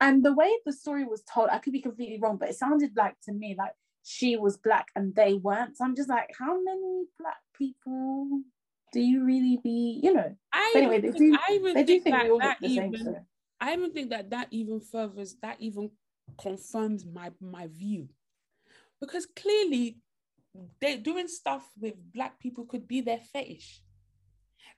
and the way the story was told, I could be completely wrong, but it sounded like to me like she was black and they weren't. So I'm just like, how many black people do you really be, you know? I anyway, they do, I even they do think, think that, that even, same, so. I even think that that even furthers, that even confirms my my view, because clearly they doing stuff with black people could be their fetish.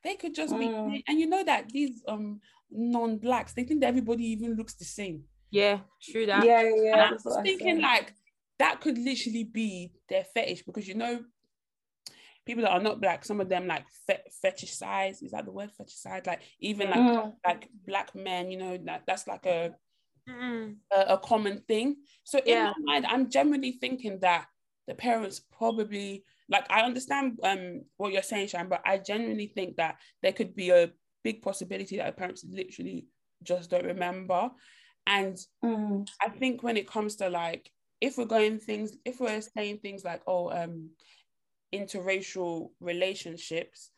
They could just be, mm. and you know that these um non-blacks, they think that everybody even looks the same. Yeah, true that. Yeah, yeah. And I'm just what I thinking like that could literally be their fetish because you know people that are not black, some of them like fe- fetishize. Is that the word fetishize? Like even like Mm. like black men, you know, that that's like a Mm. a, a common thing. So in Yeah. my mind, I'm generally thinking that the parents probably like I understand um what you're saying, Shan, but I genuinely think that there could be a big possibility that the parents literally just don't remember. And Mm. I think when it comes to like if we're going things, if we're saying things like, oh, um, interracial relationships,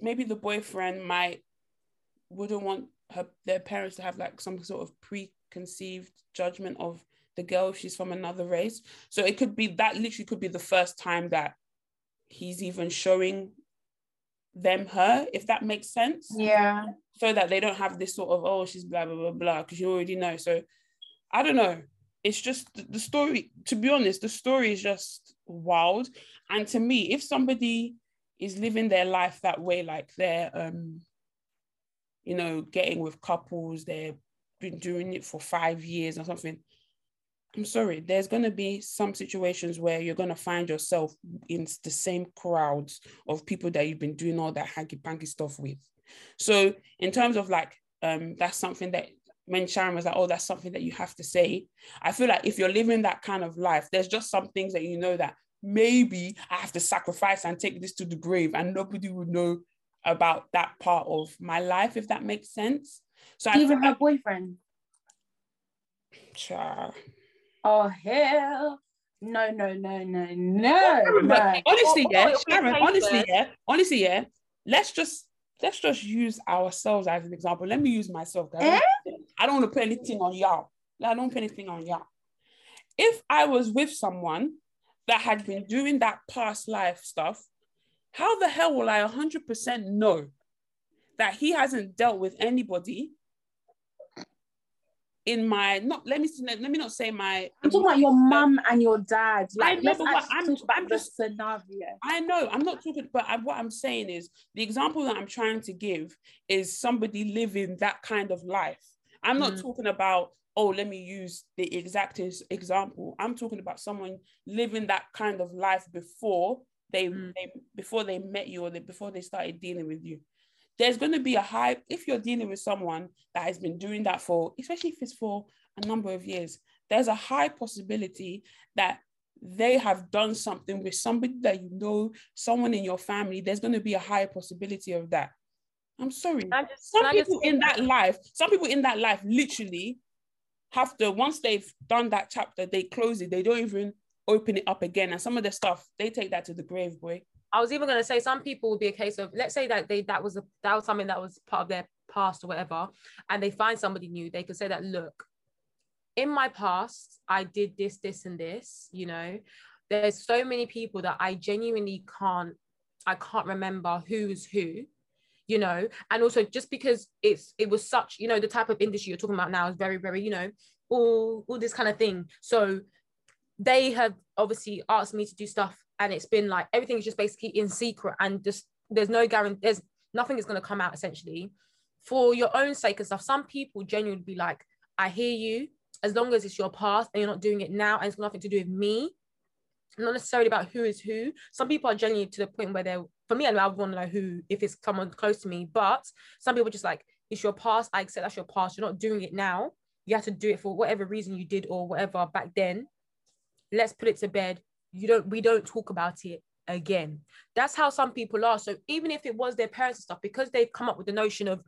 maybe the boyfriend might wouldn't want her their parents to have like some sort of preconceived judgment of the girl she's from another race. So it could be that literally could be the first time that he's even showing them her, if that makes sense Yeah. so that they don't have this sort of oh she's blah blah blah blah because you already know so i don't know it's just the story to be honest the story is just wild and to me if somebody is living their life that way like they're um you know getting with couples they've been doing it for five years or something i'm sorry there's going to be some situations where you're going to find yourself in the same crowds of people that you've been doing all that hanky panky stuff with so in terms of like um that's something that when Sharon was like, oh, that's something that you have to say. I feel like if you're living that kind of life, there's just some things that you know that maybe I have to sacrifice and take this to the grave, and nobody would know about that part of my life, if that makes sense. So Even her boyfriend. Cha. Oh hell. No, no, no, no, no, no. honestly, Or- yeah, or if we Sharon, honestly, yeah, honestly, yeah. Let's just let's just use ourselves as an example. Let me use myself. Eh? I don't, I don't want to put anything on y'all. I don't put anything on y'all. If I was with someone that had been doing that past life stuff, how the hell will I 100% know that he hasn't dealt with anybody in my not let me let me not say my I'm talking about your mum and your dad. Like, know, let's but what I'm- I'm just- scenario. I know I'm not talking, but I, what I'm saying is the example that I'm trying to give is somebody living that kind of life. I'm not Mm. talking about, oh, let me use the exact example. I'm talking about someone living that kind of life before they, Mm. they before they met you or they, before they started dealing with you. There's going to be a high if you're dealing with someone that has been doing that for, especially if it's for a number of years. There's a high possibility that they have done something with somebody that you know, someone in your family, there's going to be a high possibility of that. I'm sorry. Just, Some people in that life, some people in that life literally have to, once they've done that chapter, they close it. They don't even open it up again. And some of the stuff, they take that to the grave, boy. I was even going to say some people would be a case of let's say that they that was a that was something that was part of their past or whatever, and they find somebody new. They could say that look, in my past I did this, this, and this. You know, there's so many people that I genuinely can't I can't remember who's who. You know, and also just because it's it was such you know the type of industry you're talking about now is very very you know all all this kind of thing. So they have obviously asked me to do stuff and it's been like everything is just basically in secret and just there's no guarantee there's nothing is going to come out essentially. For your own sake and stuff some people genuinely be like i hear you. As long as it's your past and you're not doing it now and it's nothing to do with me not necessarily about who is who. Some people are genuinely to the point where they're for me i would want to know who if it's someone close to me but some people just like it's your past. I accept that's your past. You're not doing it now. You have to do it for whatever reason you did or whatever back then. Let's put it to bed you don't we don't talk about it again. That's how some people are. So even if it was their parents and stuff because they've come up with the notion of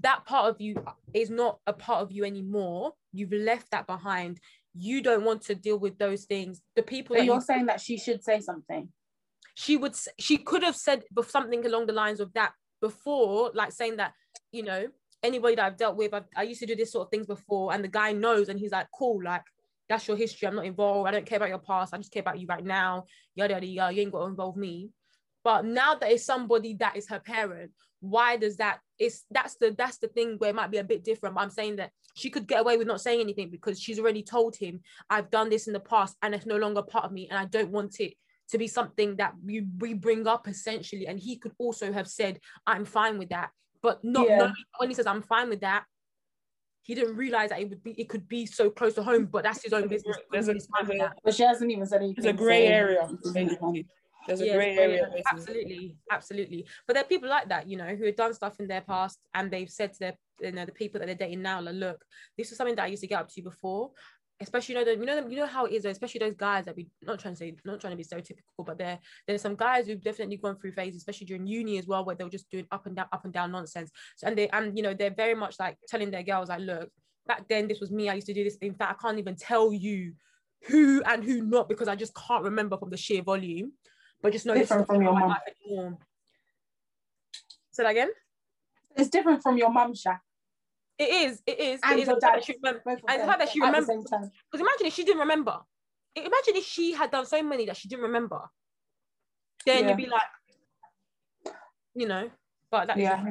that part of you is not a part of you anymore you've left that behind. You don't want to deal with those things. The people So that you're you, saying that she should say something. she would she could have said something along the lines of that before like saying that you know anybody that i've dealt with I've, i used to do this sort of things before and the guy knows and he's like cool like that's your history. I'm not involved. I don't care about your past. I just care about you right now. Yada yada yada. You ain't got to involve me. But now that it's somebody that is her parent why does that it's that's the that's the thing where it might be a bit different but i'm saying that she could get away with not saying anything because she's already told him i've done this in the past and it's no longer part of me and i don't want it to be something that we, we bring up essentially. And he could also have said i'm fine with that. But not, Yeah. not when he says i'm fine with that he didn't realize that it would be it could be so close to home, but that's his own business. There's a, there's a, But she hasn't even said anything. there's a grey saying area. it's. There's a Yeah, grey area. basically. absolutely absolutely but there are people like that you know who have done stuff in their past and they've said to their you know the people that they're dating now like look this is something that i used to get up to before especially you know the, you know you know how it is especially those guys that we not trying to say not trying to be stereotypical but there there's some guys who've definitely gone through phases especially during uni as well where they were just doing up and down up and down nonsense so, and they and you know they're very much like telling their girls like look back then this was me i used to do this in fact i can't even tell you who and who not because i just can't remember from the sheer volume but just know Different from your mum. Say that again. It's different from your mum, Sha. It is. It is. And it is. the fact that she remem- And the fact that she remembers. Because imagine if she didn't remember. Imagine if she had done so many that she didn't remember. Then Yeah. you'd be like, you know. But that Yeah,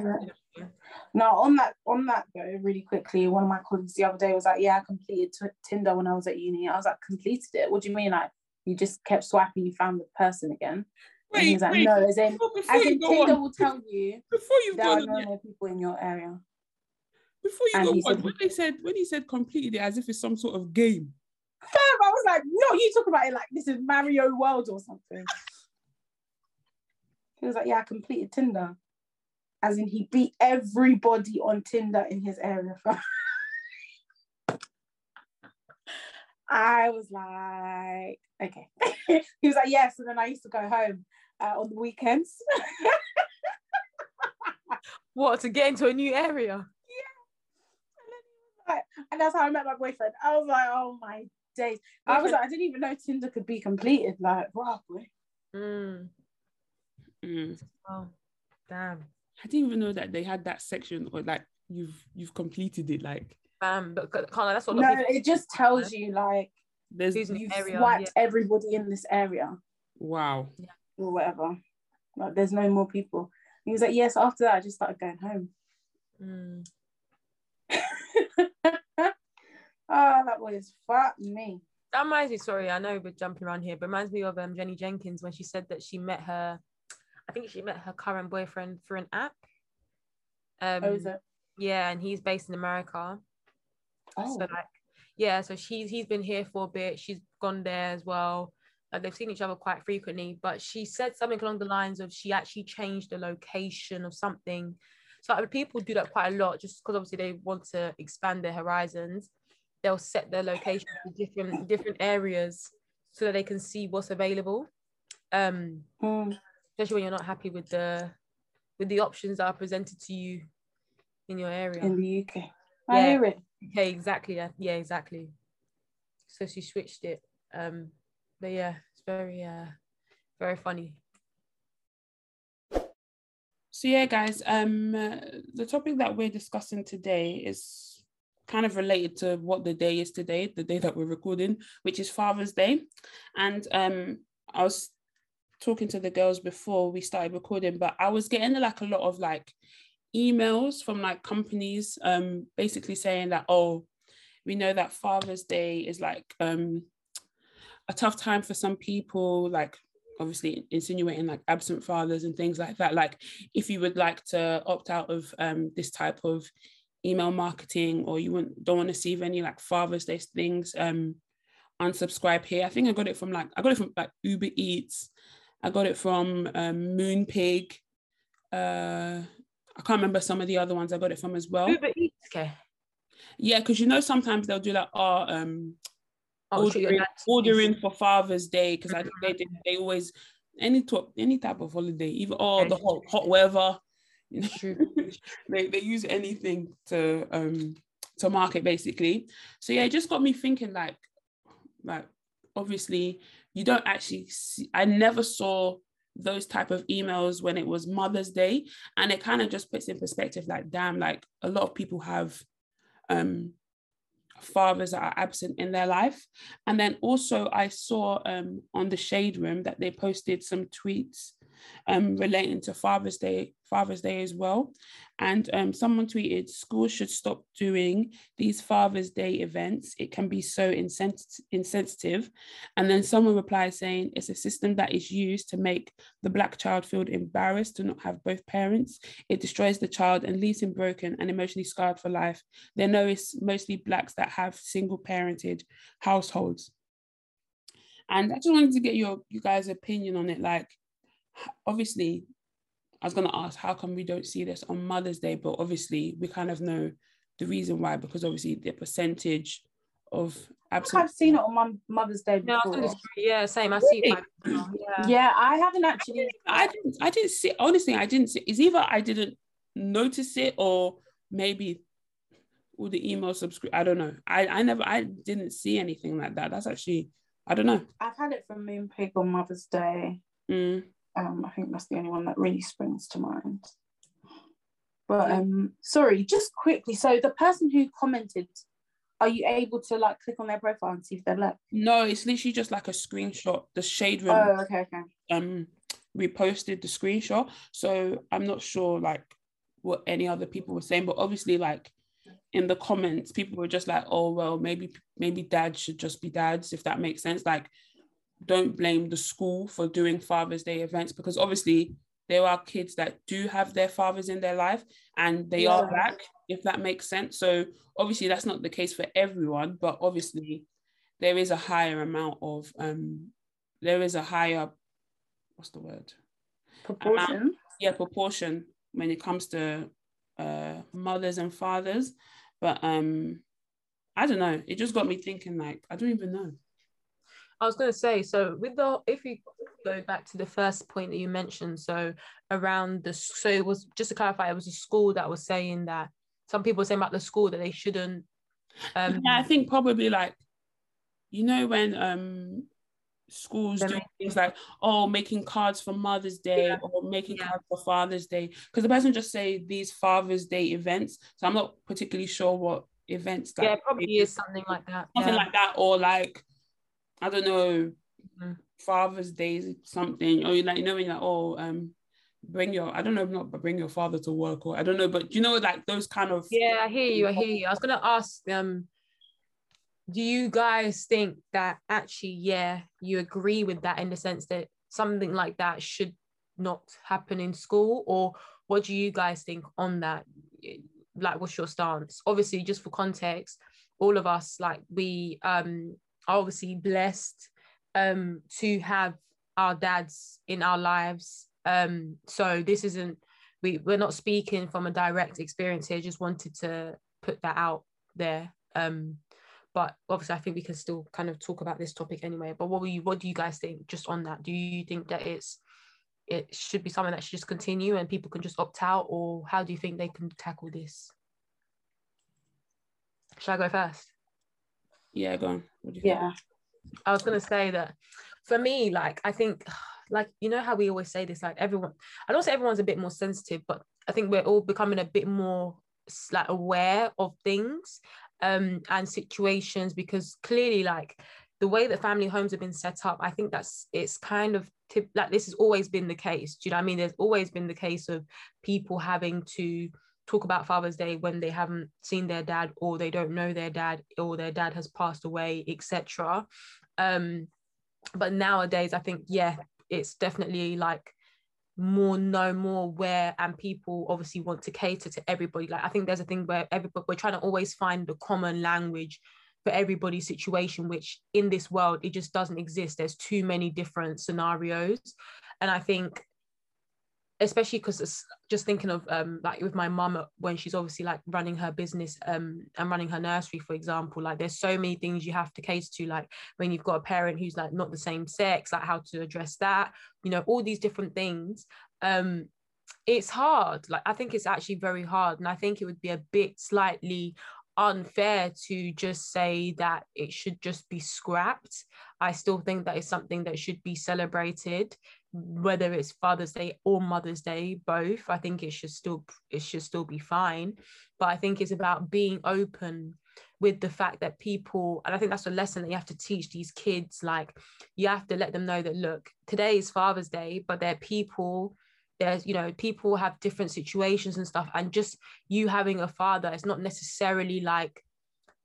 Now on that on that though, really quickly, one of my colleagues the other day was like, "Yeah, I completed t- Tinder when I was at uni." I was like, "Completed it? What do you mean? Like you just kept swiping, you found the person again?" and he Wait, was like, wait. "No, as in, as in Tinder on, will tell you before you there are no more people in your area." Before you and go he on, said- when they said when he said completed it as if it's some sort of game. Fam, I was like, "No, you talk about it like this is Mario World or something." He was like, "Yeah, I completed Tinder." As in, he beat everybody on Tinder in his area. I was like, okay. he was like, yes. And then I used to go home uh, on the weekends. What to get into a new area? Like, and that's how I met my boyfriend. I was like, oh my days. I was like, I didn't even know Tinder could be completed. Like, wow, boy. Mm. Mm. Oh, damn. I didn't even know that they had that section or like you've you've completed it. Like Bam. But can't that's what No, people it just tells you like there's Who's in you've area, swiped everybody in this area wow. or whatever. Like, there's no more people. He was like, yes. After that, I just started going home. Mm. That was fuck me. That reminds me, sorry, I know we're jumping around here, but reminds me of um, Jenny Jenkins when she said that she met her, I think she met her current boyfriend through an app. Um, Oh, is it? Yeah, and he's based in America. Oh, So like, yeah, so she's he's been here for a bit. She's gone there as well. Like they've seen each other quite frequently. But she said something along the lines of she actually changed the location of something. So like, people do that quite a lot, just because obviously they want to expand their horizons. They'll set their location to different different areas so that they can see what's available. Um, Mm. especially when you're not happy with the with the options that are presented to you in your area. in the UK. I Yeah. hear it. Okay, exactly. Yeah, yeah, exactly. So she switched it. Um, but yeah, it's very uh very funny. So yeah, guys, um, uh, the topic that we're discussing today is kind of related to what the day is today, the day that we're recording, which is Father's Day. And um, I was talking to the girls before we started recording, but I was getting like a lot of like emails from like companies, um, basically saying that oh, we know that Father's Day is like um a tough time for some people, like obviously insinuating like absent fathers and things like that like if you would like to opt out of um, this type of email marketing or you want, don't want to receive any like father's day things um unsubscribe here. I think i got it from like i got it from like uber eats. I got it from um, moonpig. Uh i can't remember some of the other ones i got it from as well. Uber Eats, okay. yeah because you know sometimes they'll do like oh um Oh, ordering, ordering for Father's Day because I think they they always any top any type of holiday, even oh the hot hot weather, you know, True. they they use anything to um to market basically. So yeah, it just got me thinking like like obviously you don't actually see I never saw those type of emails when it was Mother's Day and it kind of just puts in perspective like damn like a lot of people have um fathers that are absent in their life. And then also I saw um, on the shade room that they posted some tweets um, relating to Father's Day, Father's Day as well. And um, someone tweeted, schools should stop doing these Father's Day events. It can be so insens- insensitive. And then someone replied saying, it's a system that is used to make the Black child feel embarrassed to not have both parents. It destroys the child and leaves him broken and emotionally scarred for life. They know it's mostly Blacks that have single parented households. And I just wanted to get your you guys' opinion on it. Like, obviously, I was gonna ask how come we don't see this on Mother's Day, but obviously we kind of know the reason why because obviously the percentage of absent. I've seen it on my Mother's Day before. Yeah, yeah same. I really? see it. Yeah. yeah, I haven't actually. I didn't. I didn't see. Honestly, I didn't see. It's either I didn't notice it or maybe all the email subscribe. I don't know. I I never. I didn't see anything like that. That's actually I don't know. I've had it from Moonpig on Mother's Day. Mm. Um, I think that's the only one that really springs to mind. But um, sorry, just quickly. So the person who commented, are you able to like click on their profile and see if they're left? No, it's literally just like a screenshot. The shade room. Oh, okay, okay. Um, reposted the screenshot, so I'm not sure like what any other people were saying, but obviously like in the comments, people were just like, "Oh well, maybe maybe dads should just be dads," if that makes sense. Like, don't blame the school for doing Father's Day events because obviously there are kids that do have their fathers in their life and they yeah. are black, if that makes sense. So obviously that's not the case for everyone, but obviously there is a higher amount of um there is a higher what's the word proportion amount, yeah proportion when it comes to uh, mothers and fathers but um, I don't know. It just got me thinking. Like I don't even know. I was going to say so with the if you go back to the first point that you mentioned, so around the so it was just to clarify, it was a school that was saying that some people were saying about the school that they shouldn't. Um, yeah, I think probably like you know when um schools do things like oh making cards for mother's day yeah. or making yeah. cards for father's day because the person just say these father's day events so i'm not particularly sure what events that yeah probably is something like that something yeah. like that or like i don't know mm-hmm. father's day something or you like you know when you're like oh um bring your i don't know not bring your father to work or i don't know but you know like those kind of yeah i hear you i hear you. I was gonna ask um do you guys think that actually yeah you agree with that in the sense that something like that should not happen in school? Or what do you guys think on that? Like what's your stance? Obviously just for context all of us like we um obviously blessed um to have our dads in our lives um so this isn't we we're not speaking from a direct experience here just wanted to put that out there um but obviously I think we can still kind of talk about this topic anyway. But what were you what do you guys think just on that? Do you think that it's it should be something that should just continue and people can just opt out, or how do you think they can tackle this? Should I go first? Yeah, go on. yeah. I was gonna say that for me, like I think like you know how we always say this, like everyone I don't say everyone's a bit more sensitive, but I think we're all becoming a bit more like aware of things um, and situations because clearly like the way that family homes have been set up i think that's it's kind of tip, like this has always been the case do you know what i mean there's always been the case of people having to talk about father's day when they haven't seen their dad or they don't know their dad or their dad has passed away etc um but nowadays i think yeah it's definitely like more know more where and people obviously want to cater to everybody. Like i think there's a thing where everybody we're trying to always find the common language for everybody's situation which in this world it just doesn't exist. There's too many different scenarios. And i think especially because it's just thinking of um like with my mum when she's obviously like running her business um and running her nursery for example like there's so many things you have to cater to like when you've got a parent who's like not the same sex like how to address that you know all these different things um it's hard like i think it's actually very hard and i think it would be a bit slightly unfair to just say that it should just be scrapped. I still think that is something that should be celebrated whether it's Father's Day or Mother's Day, both, I think it should still it should still be fine. But I think it's about being open with the fact that people and i think that's a lesson that you have to teach these kids like you have to let them know that look today is father's day but they're people there's you know people have different situations and stuff and just you having a father it's not necessarily like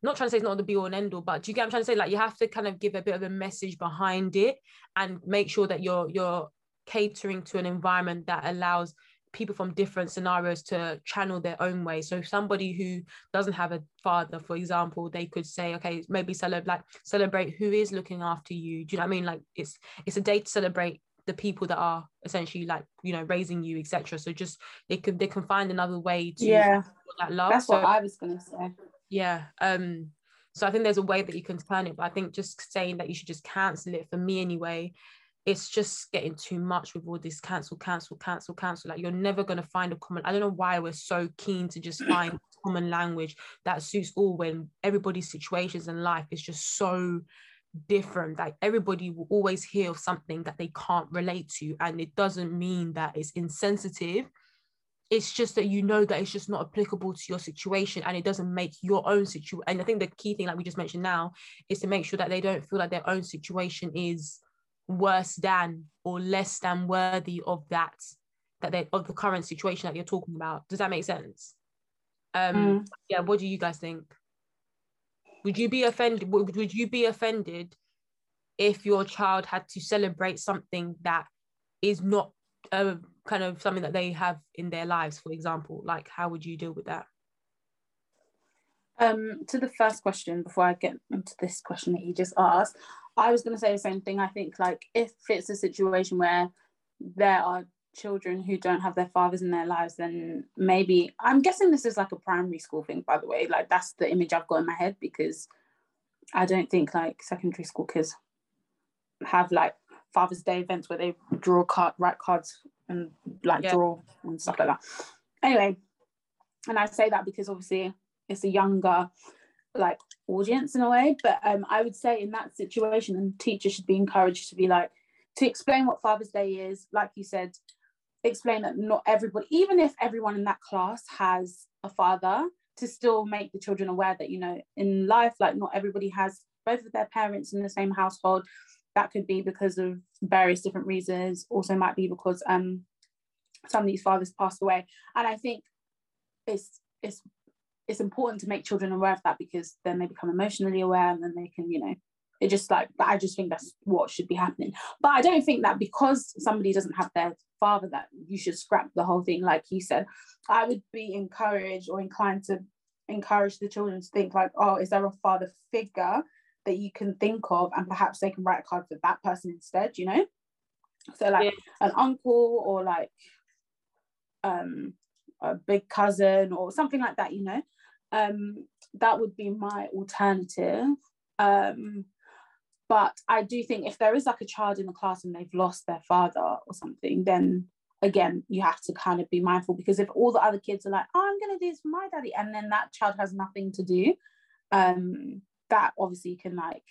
not trying to say it's not the be all and end all but do you get I'm trying to say like you have to kind of give a bit of a message behind it and make sure that you're you're catering to an environment that allows people from different scenarios to channel their own way. So somebody who doesn't have a father, for example, they could say, okay, maybe celebrate like celebrate who is looking after you. Do you know what I mean? Like it's it's a day to celebrate the people that are essentially like you know raising you etc so just they could they can find another way to yeah that love that's so, what i was gonna say yeah um so i think there's a way that you can turn it but i think just saying that you should just cancel it for me anyway it's just getting too much with all this cancel cancel cancel cancel. Like you're never going to find a common i don't know why we're so keen to just find common language that suits all when everybody's situations in life is just so different like everybody will always hear of something that they can't relate to and it doesn't mean that it's insensitive it's just that you know that it's just not applicable to your situation and it doesn't make your own situation and i think the key thing like we just mentioned now is to make sure that they don't feel like their own situation is worse than or less than worthy of that that they of the current situation that you're talking about does that make sense um mm. yeah what do you guys think would you be offended? Would, would you be offended if your child had to celebrate something that is not a kind of something that they have in their lives, for example? Like, how would you deal with that? Um, to the first question, before I get into this question that you just asked, I was going to say the same thing. I think, like, if it's a situation where there are children who don't have their fathers in their lives, then maybe I'm guessing this is like a primary school thing, by the way. Like that's the image I've got in my head because I don't think like secondary school kids have like Father's Day events where they draw card write cards and like yeah. draw and stuff like that. Anyway, and I say that because obviously it's a younger like audience in a way. But um I would say in that situation and teachers should be encouraged to be like to explain what Father's Day is, like you said, explain that not everybody, even if everyone in that class has a father, to still make the children aware that, you know, in life, like not everybody has both of their parents in the same household. That could be because of various different reasons, also might be because um some of these fathers passed away. And I think it's it's it's important to make children aware of that because then they become emotionally aware and then they can, you know, it just like I just think that's what should be happening. But I don't think that because somebody doesn't have their father that you should scrap the whole thing. Like you said, I would be encouraged or inclined to encourage the children to think like, oh, is there a father figure that you can think of, and perhaps they can write a card for that person instead. You know, so like yeah. an uncle or like um a big cousin or something like that. You know, um that would be my alternative. Um, but I do think if there is like a child in the class and they've lost their father or something, then again, you have to kind of be mindful because if all the other kids are like, oh, I'm going to do this for my daddy, and then that child has nothing to do, um, that obviously can like,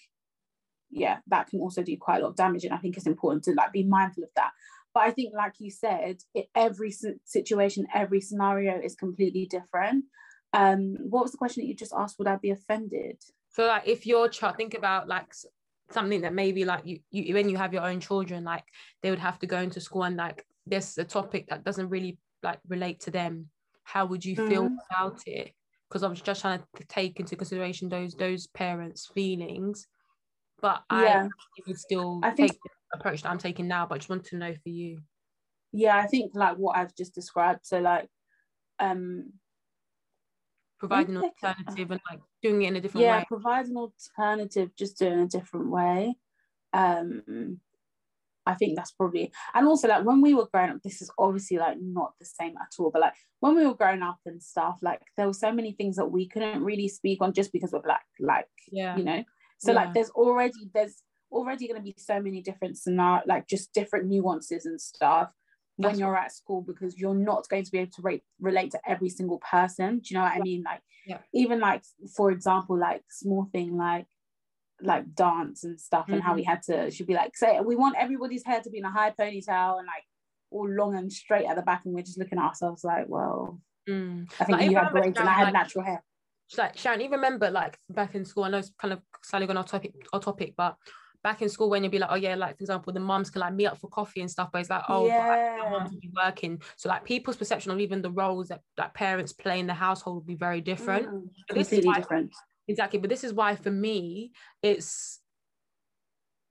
yeah, that can also do quite a lot of damage. And I think it's important to like be mindful of that. But I think, like you said, it, every situation, every scenario is completely different. Um, what was the question that you just asked? Would I be offended? So, like, if your child, think about like something that maybe like you, you when you have your own children like they would have to go into school and like there's a topic that doesn't really like relate to them how would you feel mm-hmm. about it because i was just trying to take into consideration those those parents feelings but yeah. i would still I think, take the approach that i'm taking now but I just want to know for you yeah i think like what i've just described so like um provide an alternative and like doing it in a different yeah, way. Yeah, provide an alternative, just doing a different way. Um, I think that's probably, and also like when we were growing up, this is obviously like not the same at all, but like when we were growing up and stuff, like there were so many things that we couldn't really speak on just because we're black, like, yeah, you know. So yeah. like there's already there's already going to be so many different scenario, like just different nuances and stuff when you're at school because you're not going to be able to rate, relate to every single person. Do you know what I mean? Like yeah. even like for example, like small thing like like dance and stuff mm-hmm. and how we mm-hmm. had to she'd be like say we want everybody's hair to be in a high ponytail and like all long and straight at the back and we're just looking at ourselves like well mm. I think like, you have braids and I had like, natural hair like Sharon, you remember like back in school, I know it's kind of slightly gone off topic, off topic, but back in school when you'd be like, oh yeah, like for example, the moms can like meet up for coffee and stuff, but it's like, oh, yeah. I want to be working. So like people's perception of even the roles that, that parents play in the household would be very different. Mm, completely different. Exactly. But this is why for me, it's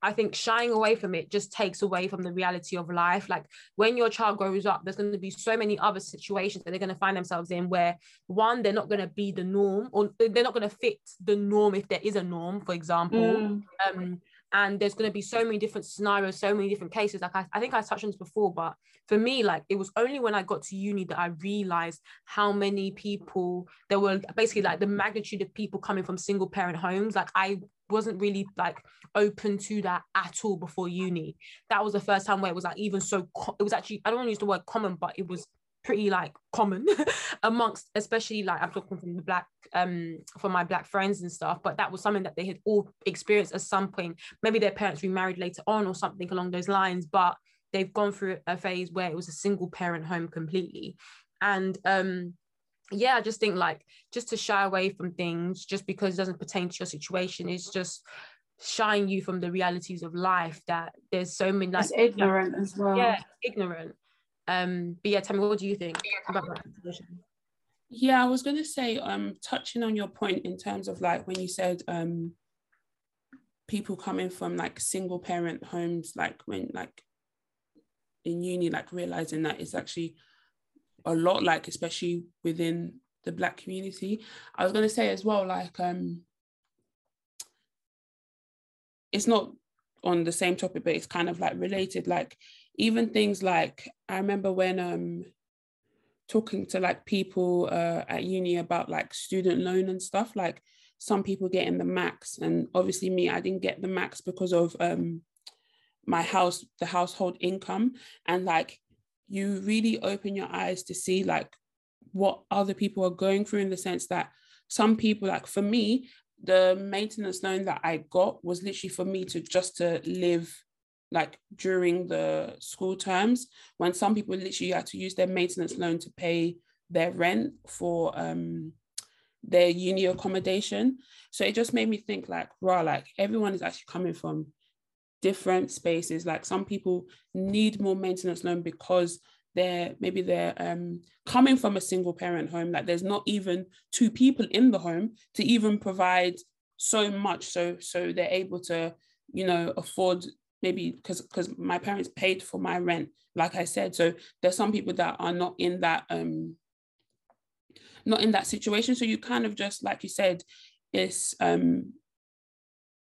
I think shying away from it just takes away from the reality of life. Like when your child grows up, there's going to be so many other situations that they're going to find themselves in where one, they're not going to be the norm, or they're not going to fit the norm if there is a norm, for example. Mm. Um, and there's going to be so many different scenarios so many different cases. Like I, I think i touched on this before but for me like it was only when i got to uni that i realized how many people there were basically like the magnitude of people coming from single parent homes. Like i wasn't really like open to that at all before uni. That was the first time where it was like even so co- it was actually i don't want to use the word common but it was pretty like common amongst especially like I'm talking from the black um from my black friends and stuff but that was something that they had all experienced at some point. Maybe their parents remarried later on or something along those lines but they've gone through a phase where it was a single parent home completely. And um yeah I just think like just to shy away from things just because it doesn't pertain to your situation is just shying you from the realities of life that there's so many like it's ignorant as well. Yeah ignorant um, but yeah, tell me, what do you think about that Yeah, I was gonna say, um, touching on your point in terms of like when you said um people coming from like single parent homes, like when like in uni, like realizing that it's actually a lot like, especially within the black community. I was gonna say as well, like um it's not on the same topic, but it's kind of like related. Like even things like I remember when um talking to like people uh, at uni about like student loan and stuff like some people getting the max. And obviously me i didn't get the max because of um my house the household income. And like you really open your eyes to see like what other people are going through in the sense that some people like for me the maintenance loan that i got was literally for me to just to live like during the school terms when some people literally had to use their maintenance loan to pay their rent for um their uni accommodation. So it just made me think like raw like everyone is actually coming from different spaces. Like some people need more maintenance loan because they're maybe they're um, coming from a single parent home. Like there's not even two people in the home to even provide so much so so they're able to you know afford maybe because because my parents paid for my rent like i said. So there's some people that are not in that um not in that situation. So you kind of just like you said is um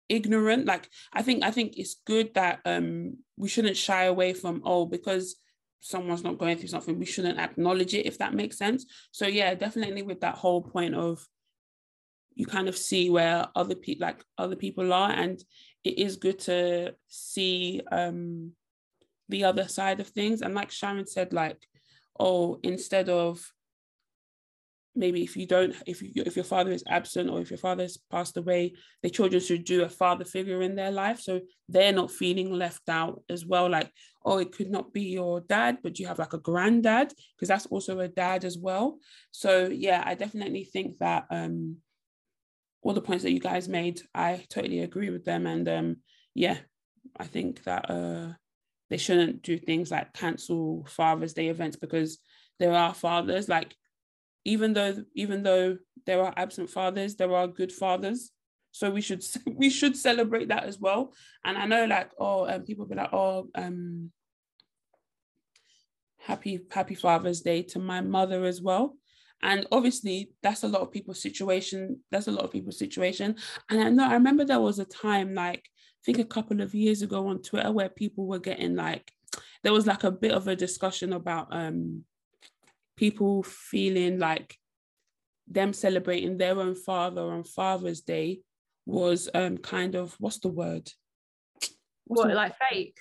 ignorant. Like i think i think it's good that um we shouldn't shy away from oh because someone's not going through something we shouldn't acknowledge it if that makes sense. So yeah definitely with that whole point of you kind of see where other people like other people are and it is good to see um the other side of things. And like sharon said like oh instead of maybe if you don't if you if your father is absent or if your father has passed away the children should do a father figure in their life. So they're not feeling left out as well. Like oh it could not be your dad but you have like a granddad because that's also a dad as well. So yeah i definitely think that um all the points that you guys made, I totally agree with them. And um, yeah, I think that uh, they shouldn't do things like cancel Father's Day events because there are fathers. Like even though even though there are absent fathers, there are good fathers. So we should we should celebrate that as well. And I know like oh um, people be like oh um happy happy Father's Day to my mother as well and obviously that's a lot of people's situation that's a lot of people's situation. And i know i remember there was a time like i think a couple of years ago on twitter where people were getting like there was like a bit of a discussion about um people feeling like them celebrating their own father on father's day was um kind of what's the word? What's what the like fake?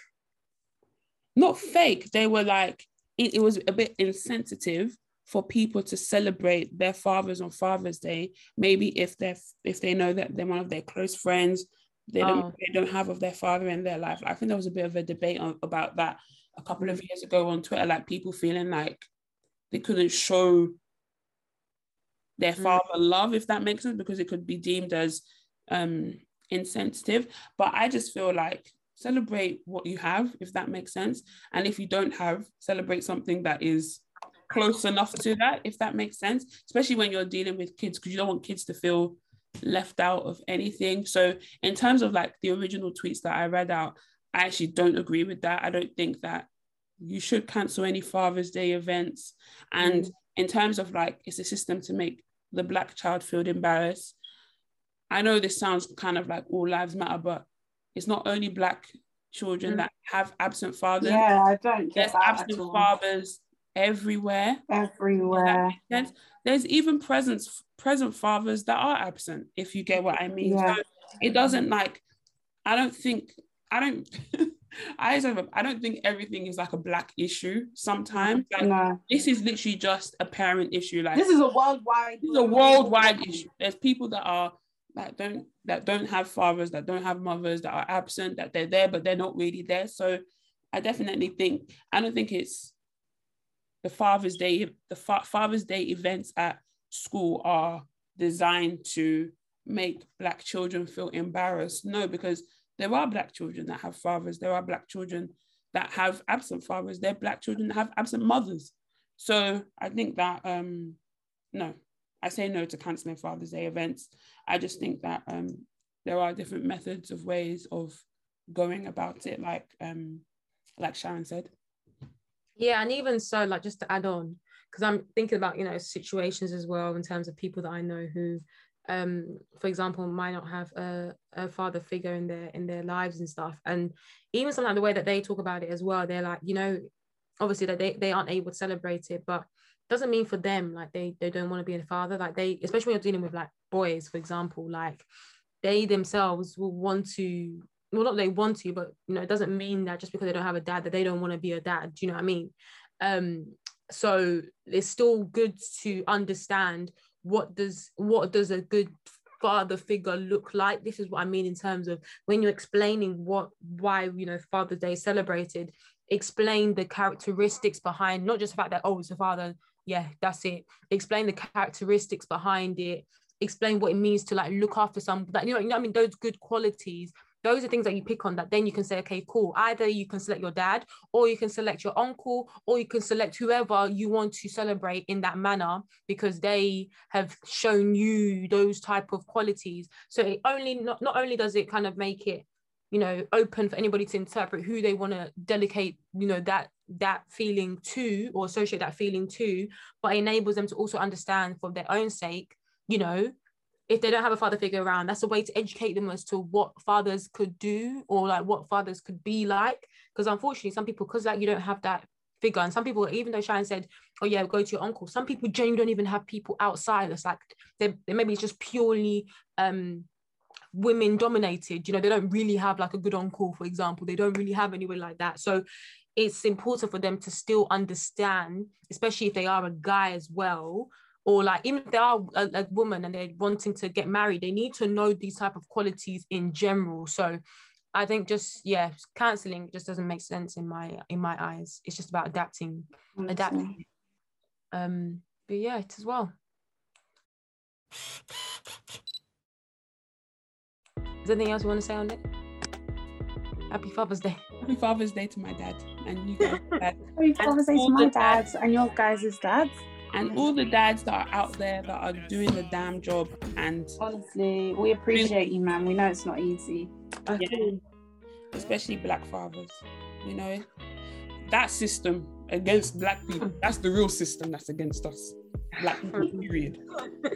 Not fake. They were like it, it was a bit insensitive for people to celebrate their fathers on Father's Day. Maybe if they're if they know that they're one of their close friends, they don't oh. they don't have of their father in their life. I think there was a bit of a debate on, about that a couple of years ago on Twitter, like people feeling like they couldn't show their Mm. father love, if that makes sense, because it could be deemed as um insensitive. But I just feel like celebrate what you have, if that makes sense. And if you don't have, celebrate something that is close enough to that, if that makes sense, especially when you're dealing with kids, because you don't want kids to feel left out of anything. So, in terms of like the original tweets that I read out, I actually don't agree with that. I don't think that you should cancel any Father's Day events. And Mm. in terms of like, it's a system to make the black child feel embarrassed. I know this sounds kind of like all lives matter, but it's not only black children Mm. that have absent fathers. Yeah, I don't There's get that absent at all. fathers everywhere. Everywhere. There's, there's even present present fathers that are absent, if you get what I mean. Yeah. So it doesn't like I don't think I don't I don't I don't think everything is like a black issue sometimes. Like No, this is literally just a parent issue. Like this is a worldwide. this is a worldwide issue. There's people that are that don't that don't have fathers, that don't have mothers, that are absent, that they're there but they're not really there. So I definitely think I don't think it's the Father's Day. The fa- Father's Day events at school are designed to make black children feel embarrassed. No, because there are black children that have fathers. There are black children that have absent fathers. There are black children that have absent mothers. So I think that um no, I say no to cancelling Father's Day events. I just think that um, there are different methods of ways of going about it, like um, like Sharon said. Yeah, and even so, like just to add on, because I'm thinking about you know situations as well in terms of people that I know who, um, for example, might not have a, a father figure in their in their lives and stuff, and even sometimes the way that they talk about it as well, they're like, you know, obviously that they, they aren't able to celebrate it, but doesn't mean for them like they they don't want to be a father, like they especially when you're dealing with like boys, for example, like they themselves will want to well not they want to but you know it doesn't mean that just because they don't have a dad that they don't want to be a dad do you know what i mean? Um so it's still good to understand what does what does a good father figure look like? This is what i mean in terms of when you're explaining what why you know father's day is celebrated explain the characteristics behind not just the fact that oh it's a father yeah that's it. Explain the characteristics behind it. Explain what it means to like look after some that you know, you know I mean? Those good qualities those are things that you pick on that then you can say okay cool. Either you can select your dad or you can select your uncle or you can select whoever you want to celebrate in that manner because they have shown you those type of qualities. So it only not, not only does it kind of make it you know open for anybody to interpret who they want to delegate you know that that feeling to or associate that feeling to but enables them to also understand for their own sake you know if they don't have a father figure around that's a way to educate them as to what fathers could do or like what fathers could be like. Because unfortunately some people because like you don't have that figure and some people even though Sharon said oh yeah go to your uncle some people genuinely don't even have people outside it's like they maybe it's just purely um women dominated you know they don't really have like a good uncle for example. They don't really have anyone like that. So it's important for them to still understand especially if they are a guy as well or like even if they are a, a woman and they're wanting to get married they need to know these type of qualities in general. So i think just yeah canceling just doesn't make sense in my in my eyes. It's just about adapting adapting. Um but yeah it as well. Is there anything else you want to say on it? Happy father's day. Happy Father's Day to my dad and you guys, dad, Happy Father's Day to my the dads and your guys' dads. And mm. all the dads that are out there that are doing the damn job and Honestly, we appreciate you, man. We know it's not easy. Yeah. especially black fathers. You know, that system against black people, that's the real system that's against us. Black people, period.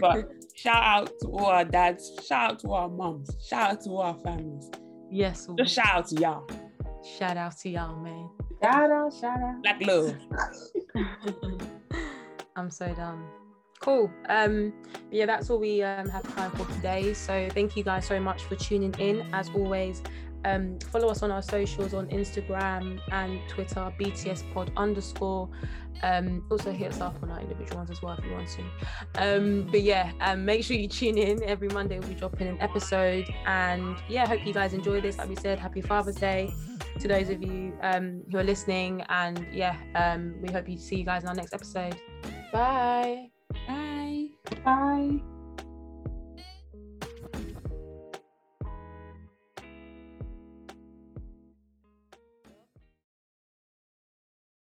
But shout out to all our dads, shout out to our moms, shout out to all our families. yes Just shout out to y'all. shout out to y'all man Shout out, shout out. Black love. I'm so done. Cool. Um, yeah, that's all we um, have time for today. So thank you guys so much for tuning in. As always, um, follow us on our socials on Instagram and Twitter, BTS Pod underscore. Um, also hit us up on our individual ones as well if you want to. Um, but yeah, um, make sure you tune in every Monday. We'll be dropping an episode, and yeah, hope you guys enjoy this. Like we said, Happy Father's Day to those of you um, who are listening, and yeah, um, we hope you see you guys in our next episode. Bye. Bye. Bye.